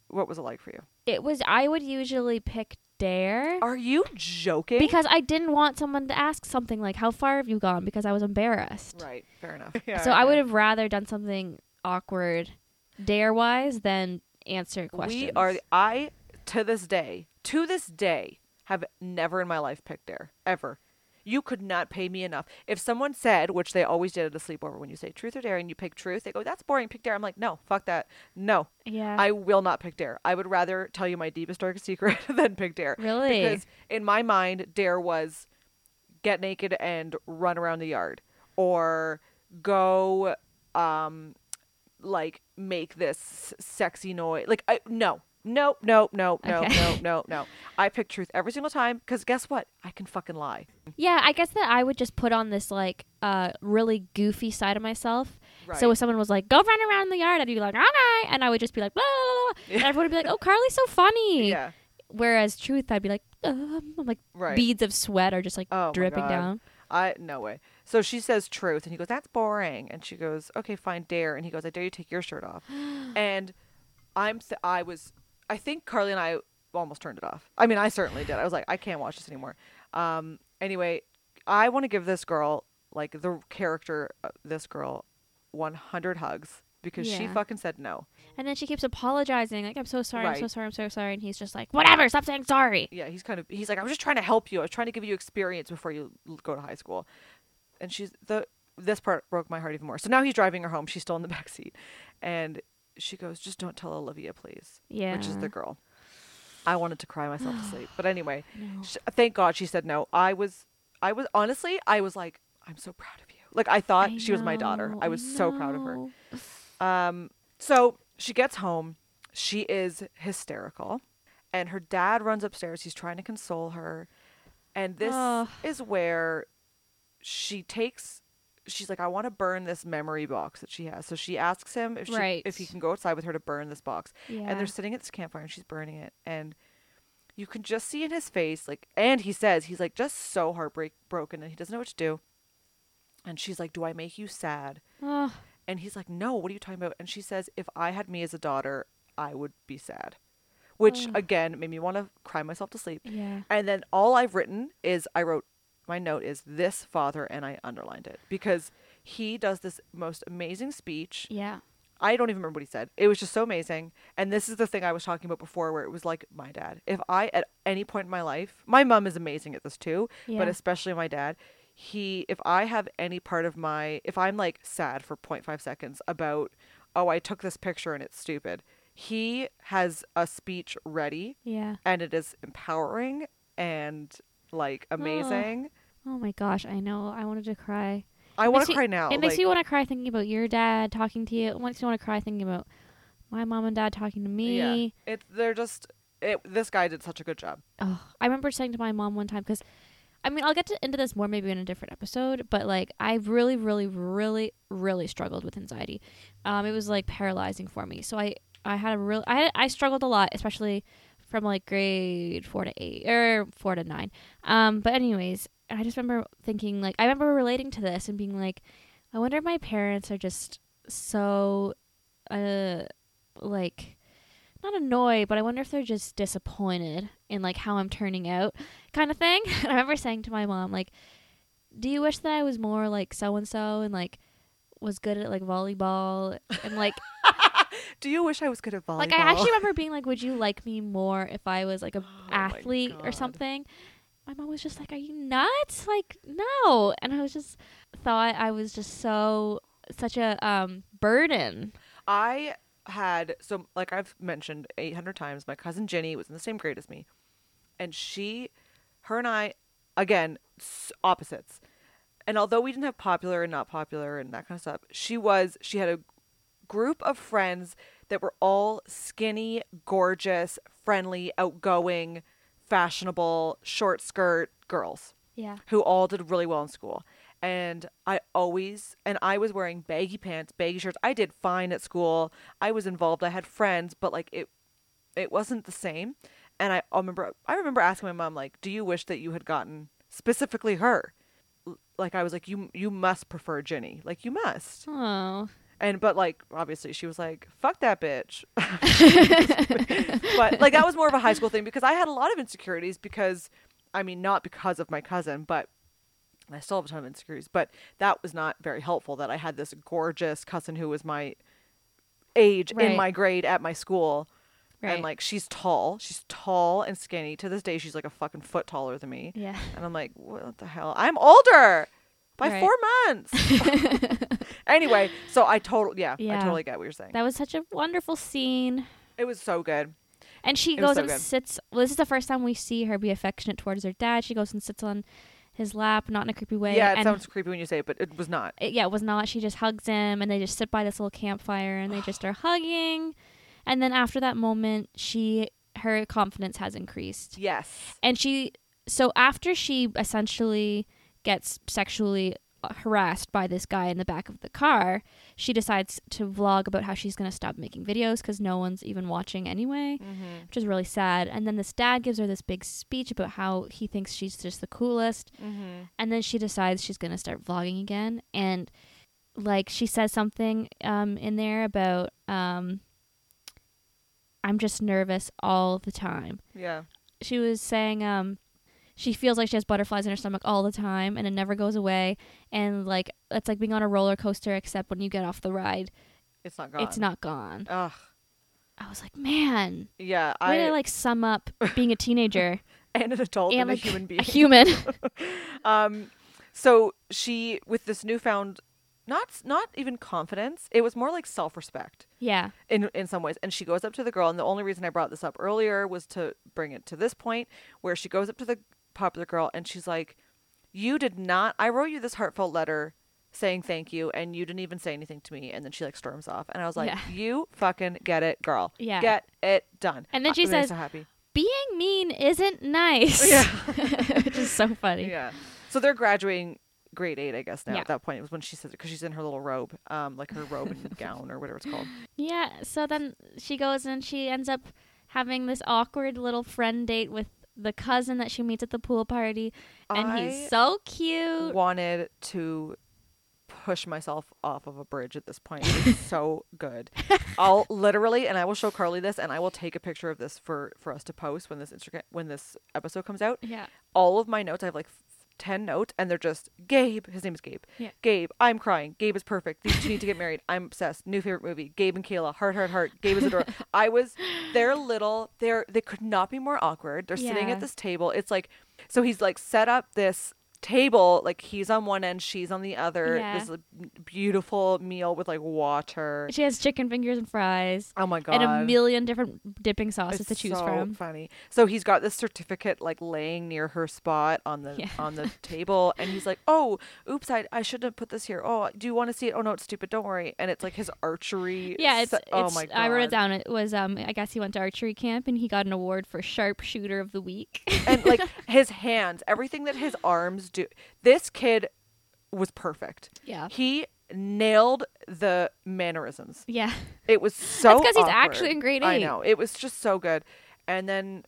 what was it like for you? it was I would usually pick dare Are you joking? because I didn't want someone to ask something like how far have you gone because I was embarrassed. right, fair enough. so I would have rather done something awkward dare wise than answer questions. We are. I to this day, to this day, have never in my life picked dare ever. You could not pay me enough. If someone said, which they always did at a sleepover, when you say truth or dare and you pick truth, they go, "That's boring. Pick dare." I'm like, "No, fuck that. No, Yeah. I will not pick dare. I would rather tell you my deepest darkest secret than pick dare." Really? Because in my mind, dare was get naked and run around the yard, or go, um, like make this sexy noise. Like I no. No, no, no, no, Okay. no, no, no. I pick truth every single time because guess what? I can fucking lie. yeah, I guess that I would just put on this like uh really goofy side of myself. Right. So if someone was like, "Go run around in the yard," I'd be like, "Okay," and I would just be like, "Blah," blah, blah, and everyone would be like, "Oh, Carley's so funny." yeah, Whereas truth, I'd be like, um, like right. beads of sweat are just like Oh dripping down. I no way. So she says truth, and he goes, "That's boring." And she goes, "Okay, fine, dare." And he goes, "I dare you take your shirt off." and I'm th- I was I think Carley and I almost turned it off. I mean, I certainly did. I was like, I can't watch this anymore. Um. Anyway, I want to give this girl like the character, uh, this girl, 100 hugs because she fucking said no. And then she keeps apologizing, like, "I'm so sorry, I'm so sorry, I'm so sorry," and he's just like, "Whatever, stop saying sorry." Yeah, he's kind of he's like, I was just trying to help you. I was trying to give you experience before you go to high school. And she's the this part broke my heart even more. So now he's driving her home. She's still in the back seat, and she goes, "Just don't tell Olivia, please." Yeah. Which is the girl. I wanted to cry myself to sleep, but anyway, No. sh- thank God she said no. I was, I was honestly, I was like, I'm so proud of you. Like I thought I she was my daughter. I was so proud of her. Um, so she gets home. She is hysterical. And her dad runs upstairs. He's trying to console her. And this is where she takes she's like, I want to burn this memory box that she has. So she asks him if she Right. if he can go outside with her to burn this box. Yeah. And they're sitting at this campfire and she's burning it. And you can just see in his face, like and he says he's like just so heartbreak broken and he doesn't know what to do. And she's like, Do I make you sad? Ugh. And he's like, No, what are you talking about? And she says, If I had me as a daughter, I would be sad. Which Ugh. again made me want to cry myself to sleep. yeah. And then all I've written is I wrote my note is this father and I underlined it because he does this most amazing speech. Yeah. I don't even remember what he said. It was just so amazing. And this is the thing I was talking about before where it was like my dad. If I at any point in my life, my mom is amazing at this too, Yeah. but especially my dad, he if I have any part of my if I'm like sad for 0.5 seconds about oh I took this picture and it's stupid, he has a speech ready Yeah. and it is empowering and like amazing. Oh my gosh, I know. I wanted to cry. I want to cry now. it makes like, me want to cry thinking about your dad talking to you. It makes you want to cry thinking about my mom and dad talking to me. yeah, it they're just it, this guy did such a good job. Oh, I remember saying to my mom one time because, I mean, I'll get to, into this more maybe in a different episode, but like I really, really, really, really struggled with anxiety. Um, it was like paralyzing for me. So I, I had a real, I, had, I struggled a lot, especially from like grade four to eight or four to nine. Um, but anyways, I just remember thinking like I remember relating to this and being like, I wonder if my parents are just so, uh, like not annoyed, but I wonder if they're just disappointed in like how I'm turning out, kind of thing. I remember saying to my mom, like, "Do you wish that I was more like so and so and like was good at like volleyball and like Do you wish I was good at volleyball? like I actually remember being like, would you like me more if I was like a Oh athlete or something?" My mom was just like, "Are you nuts? Like, no!" And I was just thought I was just so such a um burden. I had so like I've mentioned 800 times my cousin Jenny was in the same grade as me and she her and I again s- opposites and although we didn't have popular and not popular and that kind of stuff she was she had a group of friends that were all skinny gorgeous friendly outgoing fashionable short skirt girls Yeah. who all did really well in school. And I always, and I was wearing baggy pants, baggy shirts. I did fine at school. I was involved. I had friends, but like it, it wasn't the same. And I I remember, I remember asking my mom, like, "Do you wish that you had gotten specifically her?" Like I was like, "You, you must prefer Jenny. Like you must." Oh. And but like obviously she was like, "Fuck that bitch." but like that was more of a high school thing because I had a lot of insecurities because I mean not because of my cousin, but I still have a ton of insecurities, but that was not very helpful that I had this gorgeous cousin who was my age in my grade at my school Right. And like she's tall. She's tall and skinny. To this day she's like a fucking foot taller than me. Yeah. And I'm like, what the hell? I'm older by Right. four months. anyway, so I totally yeah, I totally get what you're saying. that was such a wonderful scene. it was so good. And she It goes so and good. sits. Well, this is the first time we see her be affectionate towards her dad. She goes and sits on his lap, not in a creepy way. yeah, it and sounds creepy when you say it, but it was not. it, yeah, it was not. She just hugs him, and they just sit by this little campfire, and they just are hugging. And then after that moment, she her confidence has increased, Yes. and she so after she essentially gets sexually uh, harassed by this guy in the back of the car, she decides to vlog about how she's gonna stop making videos because no one's even watching anyway Mm-hmm. which is really sad. And then this dad gives her this big speech about how he thinks she's just the coolest. Mm-hmm. And then she decides she's going to start vlogging again. And like she says something um, in there about, um, I'm just nervous all the time. Yeah. She was saying, um, she feels like she has butterflies in her stomach all the time and it never goes away. And like, it's like being on a roller coaster, except when you get off the ride, It's not gone. it's not gone. Ugh. I was like, man, Yeah. i way I to like sum up being a teenager. and an adult and, and like a human being. a human. Um, so she with this newfound, not not even confidence. It was more like self respect yeah, in in some ways. And she goes up to the girl, and the only reason I brought this up earlier was to bring it to this point where she goes up to the popular girl, and she's like, "You did not. I wrote you this heartfelt letter." saying thank you and you didn't even say anything to me and then she like storms off and i was like Yeah. you fucking get it girl Yeah. get it done And then I- she me says, so happy being mean isn't nice. Yeah. which is so funny. Yeah. So they're graduating grade eight, I guess now. Yeah. At that point, it was when she says it because she's in her little robe, um, like her robe and gown or whatever it's called. Yeah. So then she goes and she ends up having this awkward little friend date with the cousin that she meets at the pool party, and I he's so cute. wanted to push myself off of a bridge at this point. It's so good. I'll literally, and I will show Carley this, and I will take a picture of this for for us to post when this Instagram when this episode comes out. Yeah. all of my notes. I have like 10 notes and they're just Gabe. His name is Gabe. Yeah. Gabe, I'm crying. Gabe is perfect. These two need to get married. I'm obsessed. New favorite movie. Gabe and Kayla. Heart, heart, heart. Gabe is adorable. I was, they're little. They're, they could not be more awkward. They're sitting at this table. It's like, so he's like set up this table like he's on one end she's on the other Yeah. this beautiful meal with like water She has chicken fingers and fries oh my god and a million different dipping sauces it's to choose so from. Funny. So he's got this certificate like laying near her spot on the Yeah. on the table, and he's like, "Oh, oops, I I shouldn't have put this here. Oh, do you want to see it? Oh no, it's stupid. Don't worry." And it's like his archery. Yeah, it's, se- oh my god. I wrote it down. It was um I guess he went to archery camp and he got an award for sharpshooter of the week. and like his hands, everything that his arms do. This kid was perfect. yeah. He nailed the mannerisms. Yeah. It was so because he's actually in grade eight. I know it was just so good, and then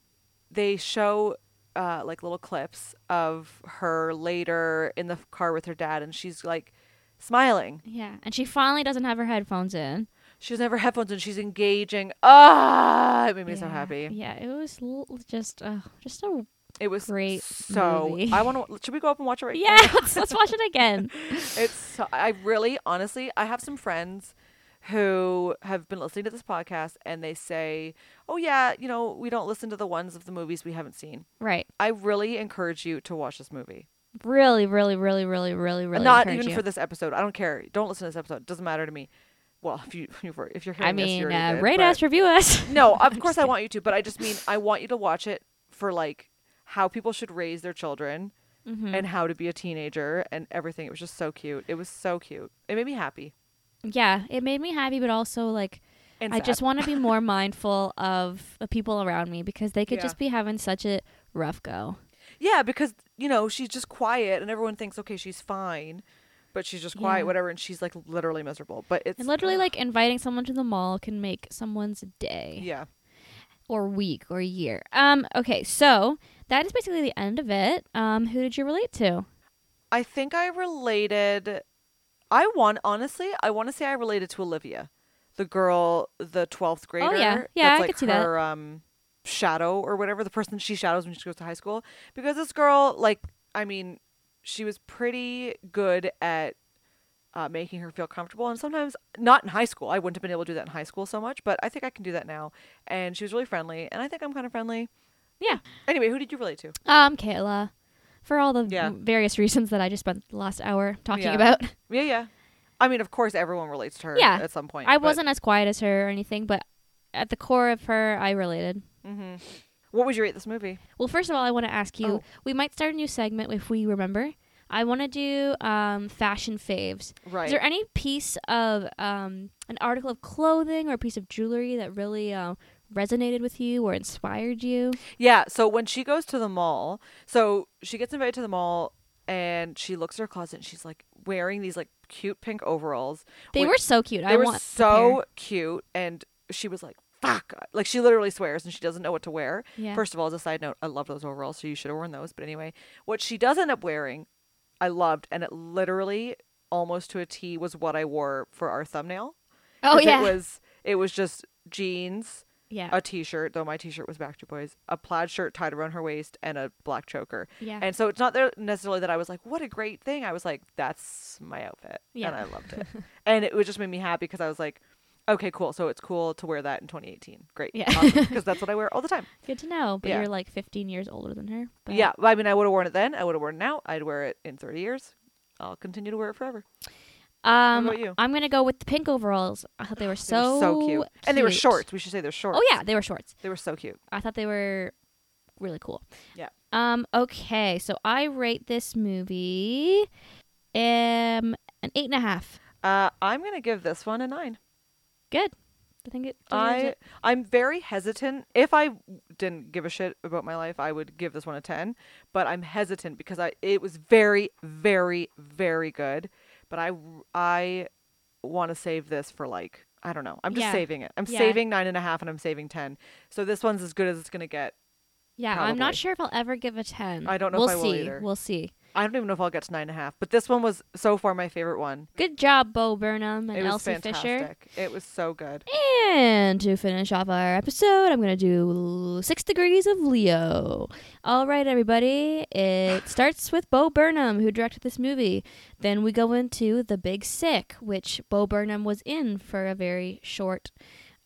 they show uh, like little clips of her later in the car with her dad, and she's like smiling. Yeah. And she finally doesn't have her headphones in. She doesn't have her headphones, and she's engaging. Ah, it made me so happy. Yeah, it was l- just uh, just a It was Great So movie. I want to. Should we go up and watch it right yeah. now? Let's let's watch it again. it's so, I really honestly I have some friends who have been listening to this podcast and they say, "Oh yeah, you know, we don't listen to the ones of the movies we haven't seen." Right. I really encourage you to watch this movie. Really, really, really, really, really, really. Not even you. for this episode. I don't care. Don't listen to this episode. It doesn't matter to me. Well, if you if you're hearing I this, mean, you're uh, good, rate us, review us. No, of course I want you to, but I just mean I want you to watch it for like how people should raise their children Mhm. and how to be a teenager and everything. It was just so cute. It was so cute. It made me happy. yeah, it made me happy, but also like I just want to be more mindful of the people around me because they could Yeah. just be having such a rough go. Yeah, because you know she's just quiet, and everyone thinks, okay, she's fine, but she's just quiet, Yeah. whatever, and she's like literally miserable. But it's And literally, ugh, like inviting someone to the mall can make someone's day yeah, or week or year. Um. Okay, so that is basically the end of it. Um. Who did you relate to? I think I related. I want honestly, I want to say I related to Olivia, the girl, the twelfth grader. Oh, yeah. Yeah, I like could see that. her um shadow or whatever, the person she shadows when she goes to high school. Because this girl, like, I mean, she was pretty good at uh, making her feel comfortable. And sometimes, not in high school, I wouldn't have been able to do that in high school so much, but I think I can do that now. And she was really friendly, and I think I'm kind of friendly. Yeah. Anyway, who did you relate to? Um, Kayla, for all the Yeah. various reasons that I just spent the last hour talking Yeah. about. Yeah, yeah. I mean, of course, everyone relates to her Yeah. at some point. I wasn't as quiet as her or anything, but at the core of her, I related. hmm What would you rate this movie? Well, first of all, I want to ask you. Oh. We might start a new segment if we remember. I want to do um, fashion faves. Right. Is there any piece of um, an article of clothing or a piece of jewelry that really uh, resonated with you or inspired you? Yeah, so when she goes to the mall, so she gets invited to the mall and she looks at her closet and she's like wearing these like cute pink overalls. They were so cute. They I were so cute and she was like, fuck. Like she literally swears and she doesn't know what to wear. Yeah. First of all, as a side note, I love those overalls, so you should have worn those. But anyway, what she does end up wearing, I loved, and it literally almost to a T was what I wore for our thumbnail. Oh, yeah. It was it was just jeans, yeah. a t-shirt, though my t-shirt was Backstreet Boys, a plaid shirt tied around her waist, and a black choker. yeah. And so it's not there necessarily that I was like, "What a great thing!" I was like, "That's my outfit," and I loved it. and it just made me happy because I was like, "Okay, cool. So it's cool to wear that in 2018. Great, Yeah. because that's what I wear all the time." Good to know. But Yeah. you're like 15 years older than her. But Yeah, I mean, I would have worn it then. I would have worn it now. I'd wear it in 30 years. I'll continue to wear it forever. Um, you? I'm gonna go with the pink overalls. I thought they were They so were so cute. and they were cute. shorts. We should say they're shorts. Oh yeah, they were shorts. they were so cute. I thought they were really cool. Yeah. Um. Okay. So I rate this movie um an eight and a half. Uh, I'm gonna give this one a nine. Good. I think it. I it. I'm very hesitant. If I didn't give a shit about my life, I would give this one a 10, but I'm hesitant because I it was very very very good, but I I want to save this for like I don't know. I'm just Yeah. saving it. I'm Yeah. saving nine and a half and I'm saving 10. So this one's as good as it's going to get. Yeah. I'm not sure if I'll ever give a ten. I don't know we'll I will see. either. We'll see. I don't even know if I'll get to nine and a half, but this one was so far my favorite one. Good job, Bo Burnham and it was Elsie Fisher. fantastic. It was so good. And to finish off our episode, I'm going to do Six Degrees of Leo. All right, everybody. It starts with Bo Burnham, who directed this movie. Then we go into The Big Sick, which Bo Burnham was in for a very short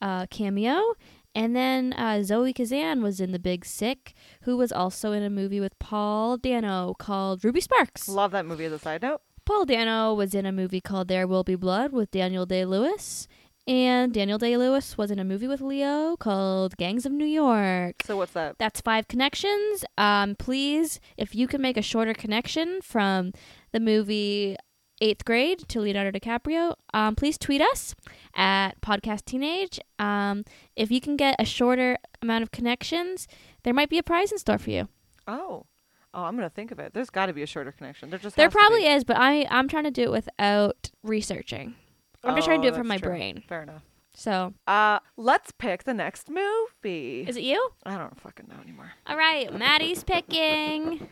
uh, cameo. And then uh, Zoe Kazan was in The Big Sick, who was also in a movie with Paul Dano called Ruby Sparks. Love that movie as a side note. Paul Dano was in a movie called There Will Be Blood with Daniel Day Lewis. And Daniel Day Lewis was in a movie with Leo called Gangs of New York. So what's that? That's five connections. Um, please, if you can make a shorter connection from the movie Eighth Grade to Leonardo DiCaprio, um, please tweet us at Podcast Teenage. Um, if you can get a shorter amount of connections, there might be a prize in store for you. Oh. Oh, I'm going to think of it. There's got to be a shorter connection. There just There probably is, but I I'm trying to do it without researching. I'm just trying to Oh, do it from my true. brain. Fair enough. So, Uh, let's pick the next movie. is it you? I don't fucking know anymore. All right, Maddie's picking.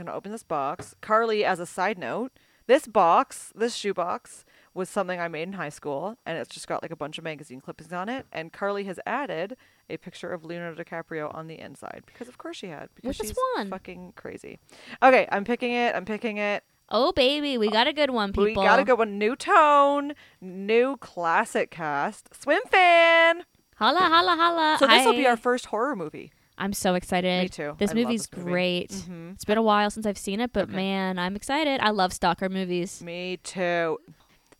I'm gonna open this box. Carley, as a side note, this box, this shoe box, was something I made in high school, and it's just got like a bunch of magazine clippings on it. And Carley has added a picture of Leonardo DiCaprio on the inside because, of course, she had because Which she's one? fucking crazy. Okay, I'm picking it. I'm picking it. Oh baby, we got a good one, people. We gotta go with new tone, new classic cast, Swimfan. Holla, holla, holla. So this will be our first horror movie. I'm so excited. Me too. This I movie's this movie. great. Mhm. It's been a while since I've seen it, but Okay. man, I'm excited. I love stalker movies. Me too.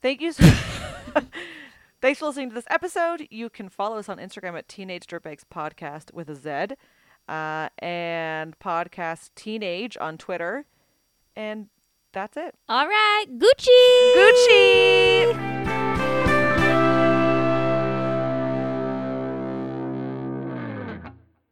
Thank you. So- Thanks for listening to this episode. You can follow us on Instagram at Teenage Dirtbags Podcast with a Z, uh, and podcast Teenage on Twitter, and that's it. All right, Gucci. Gucci.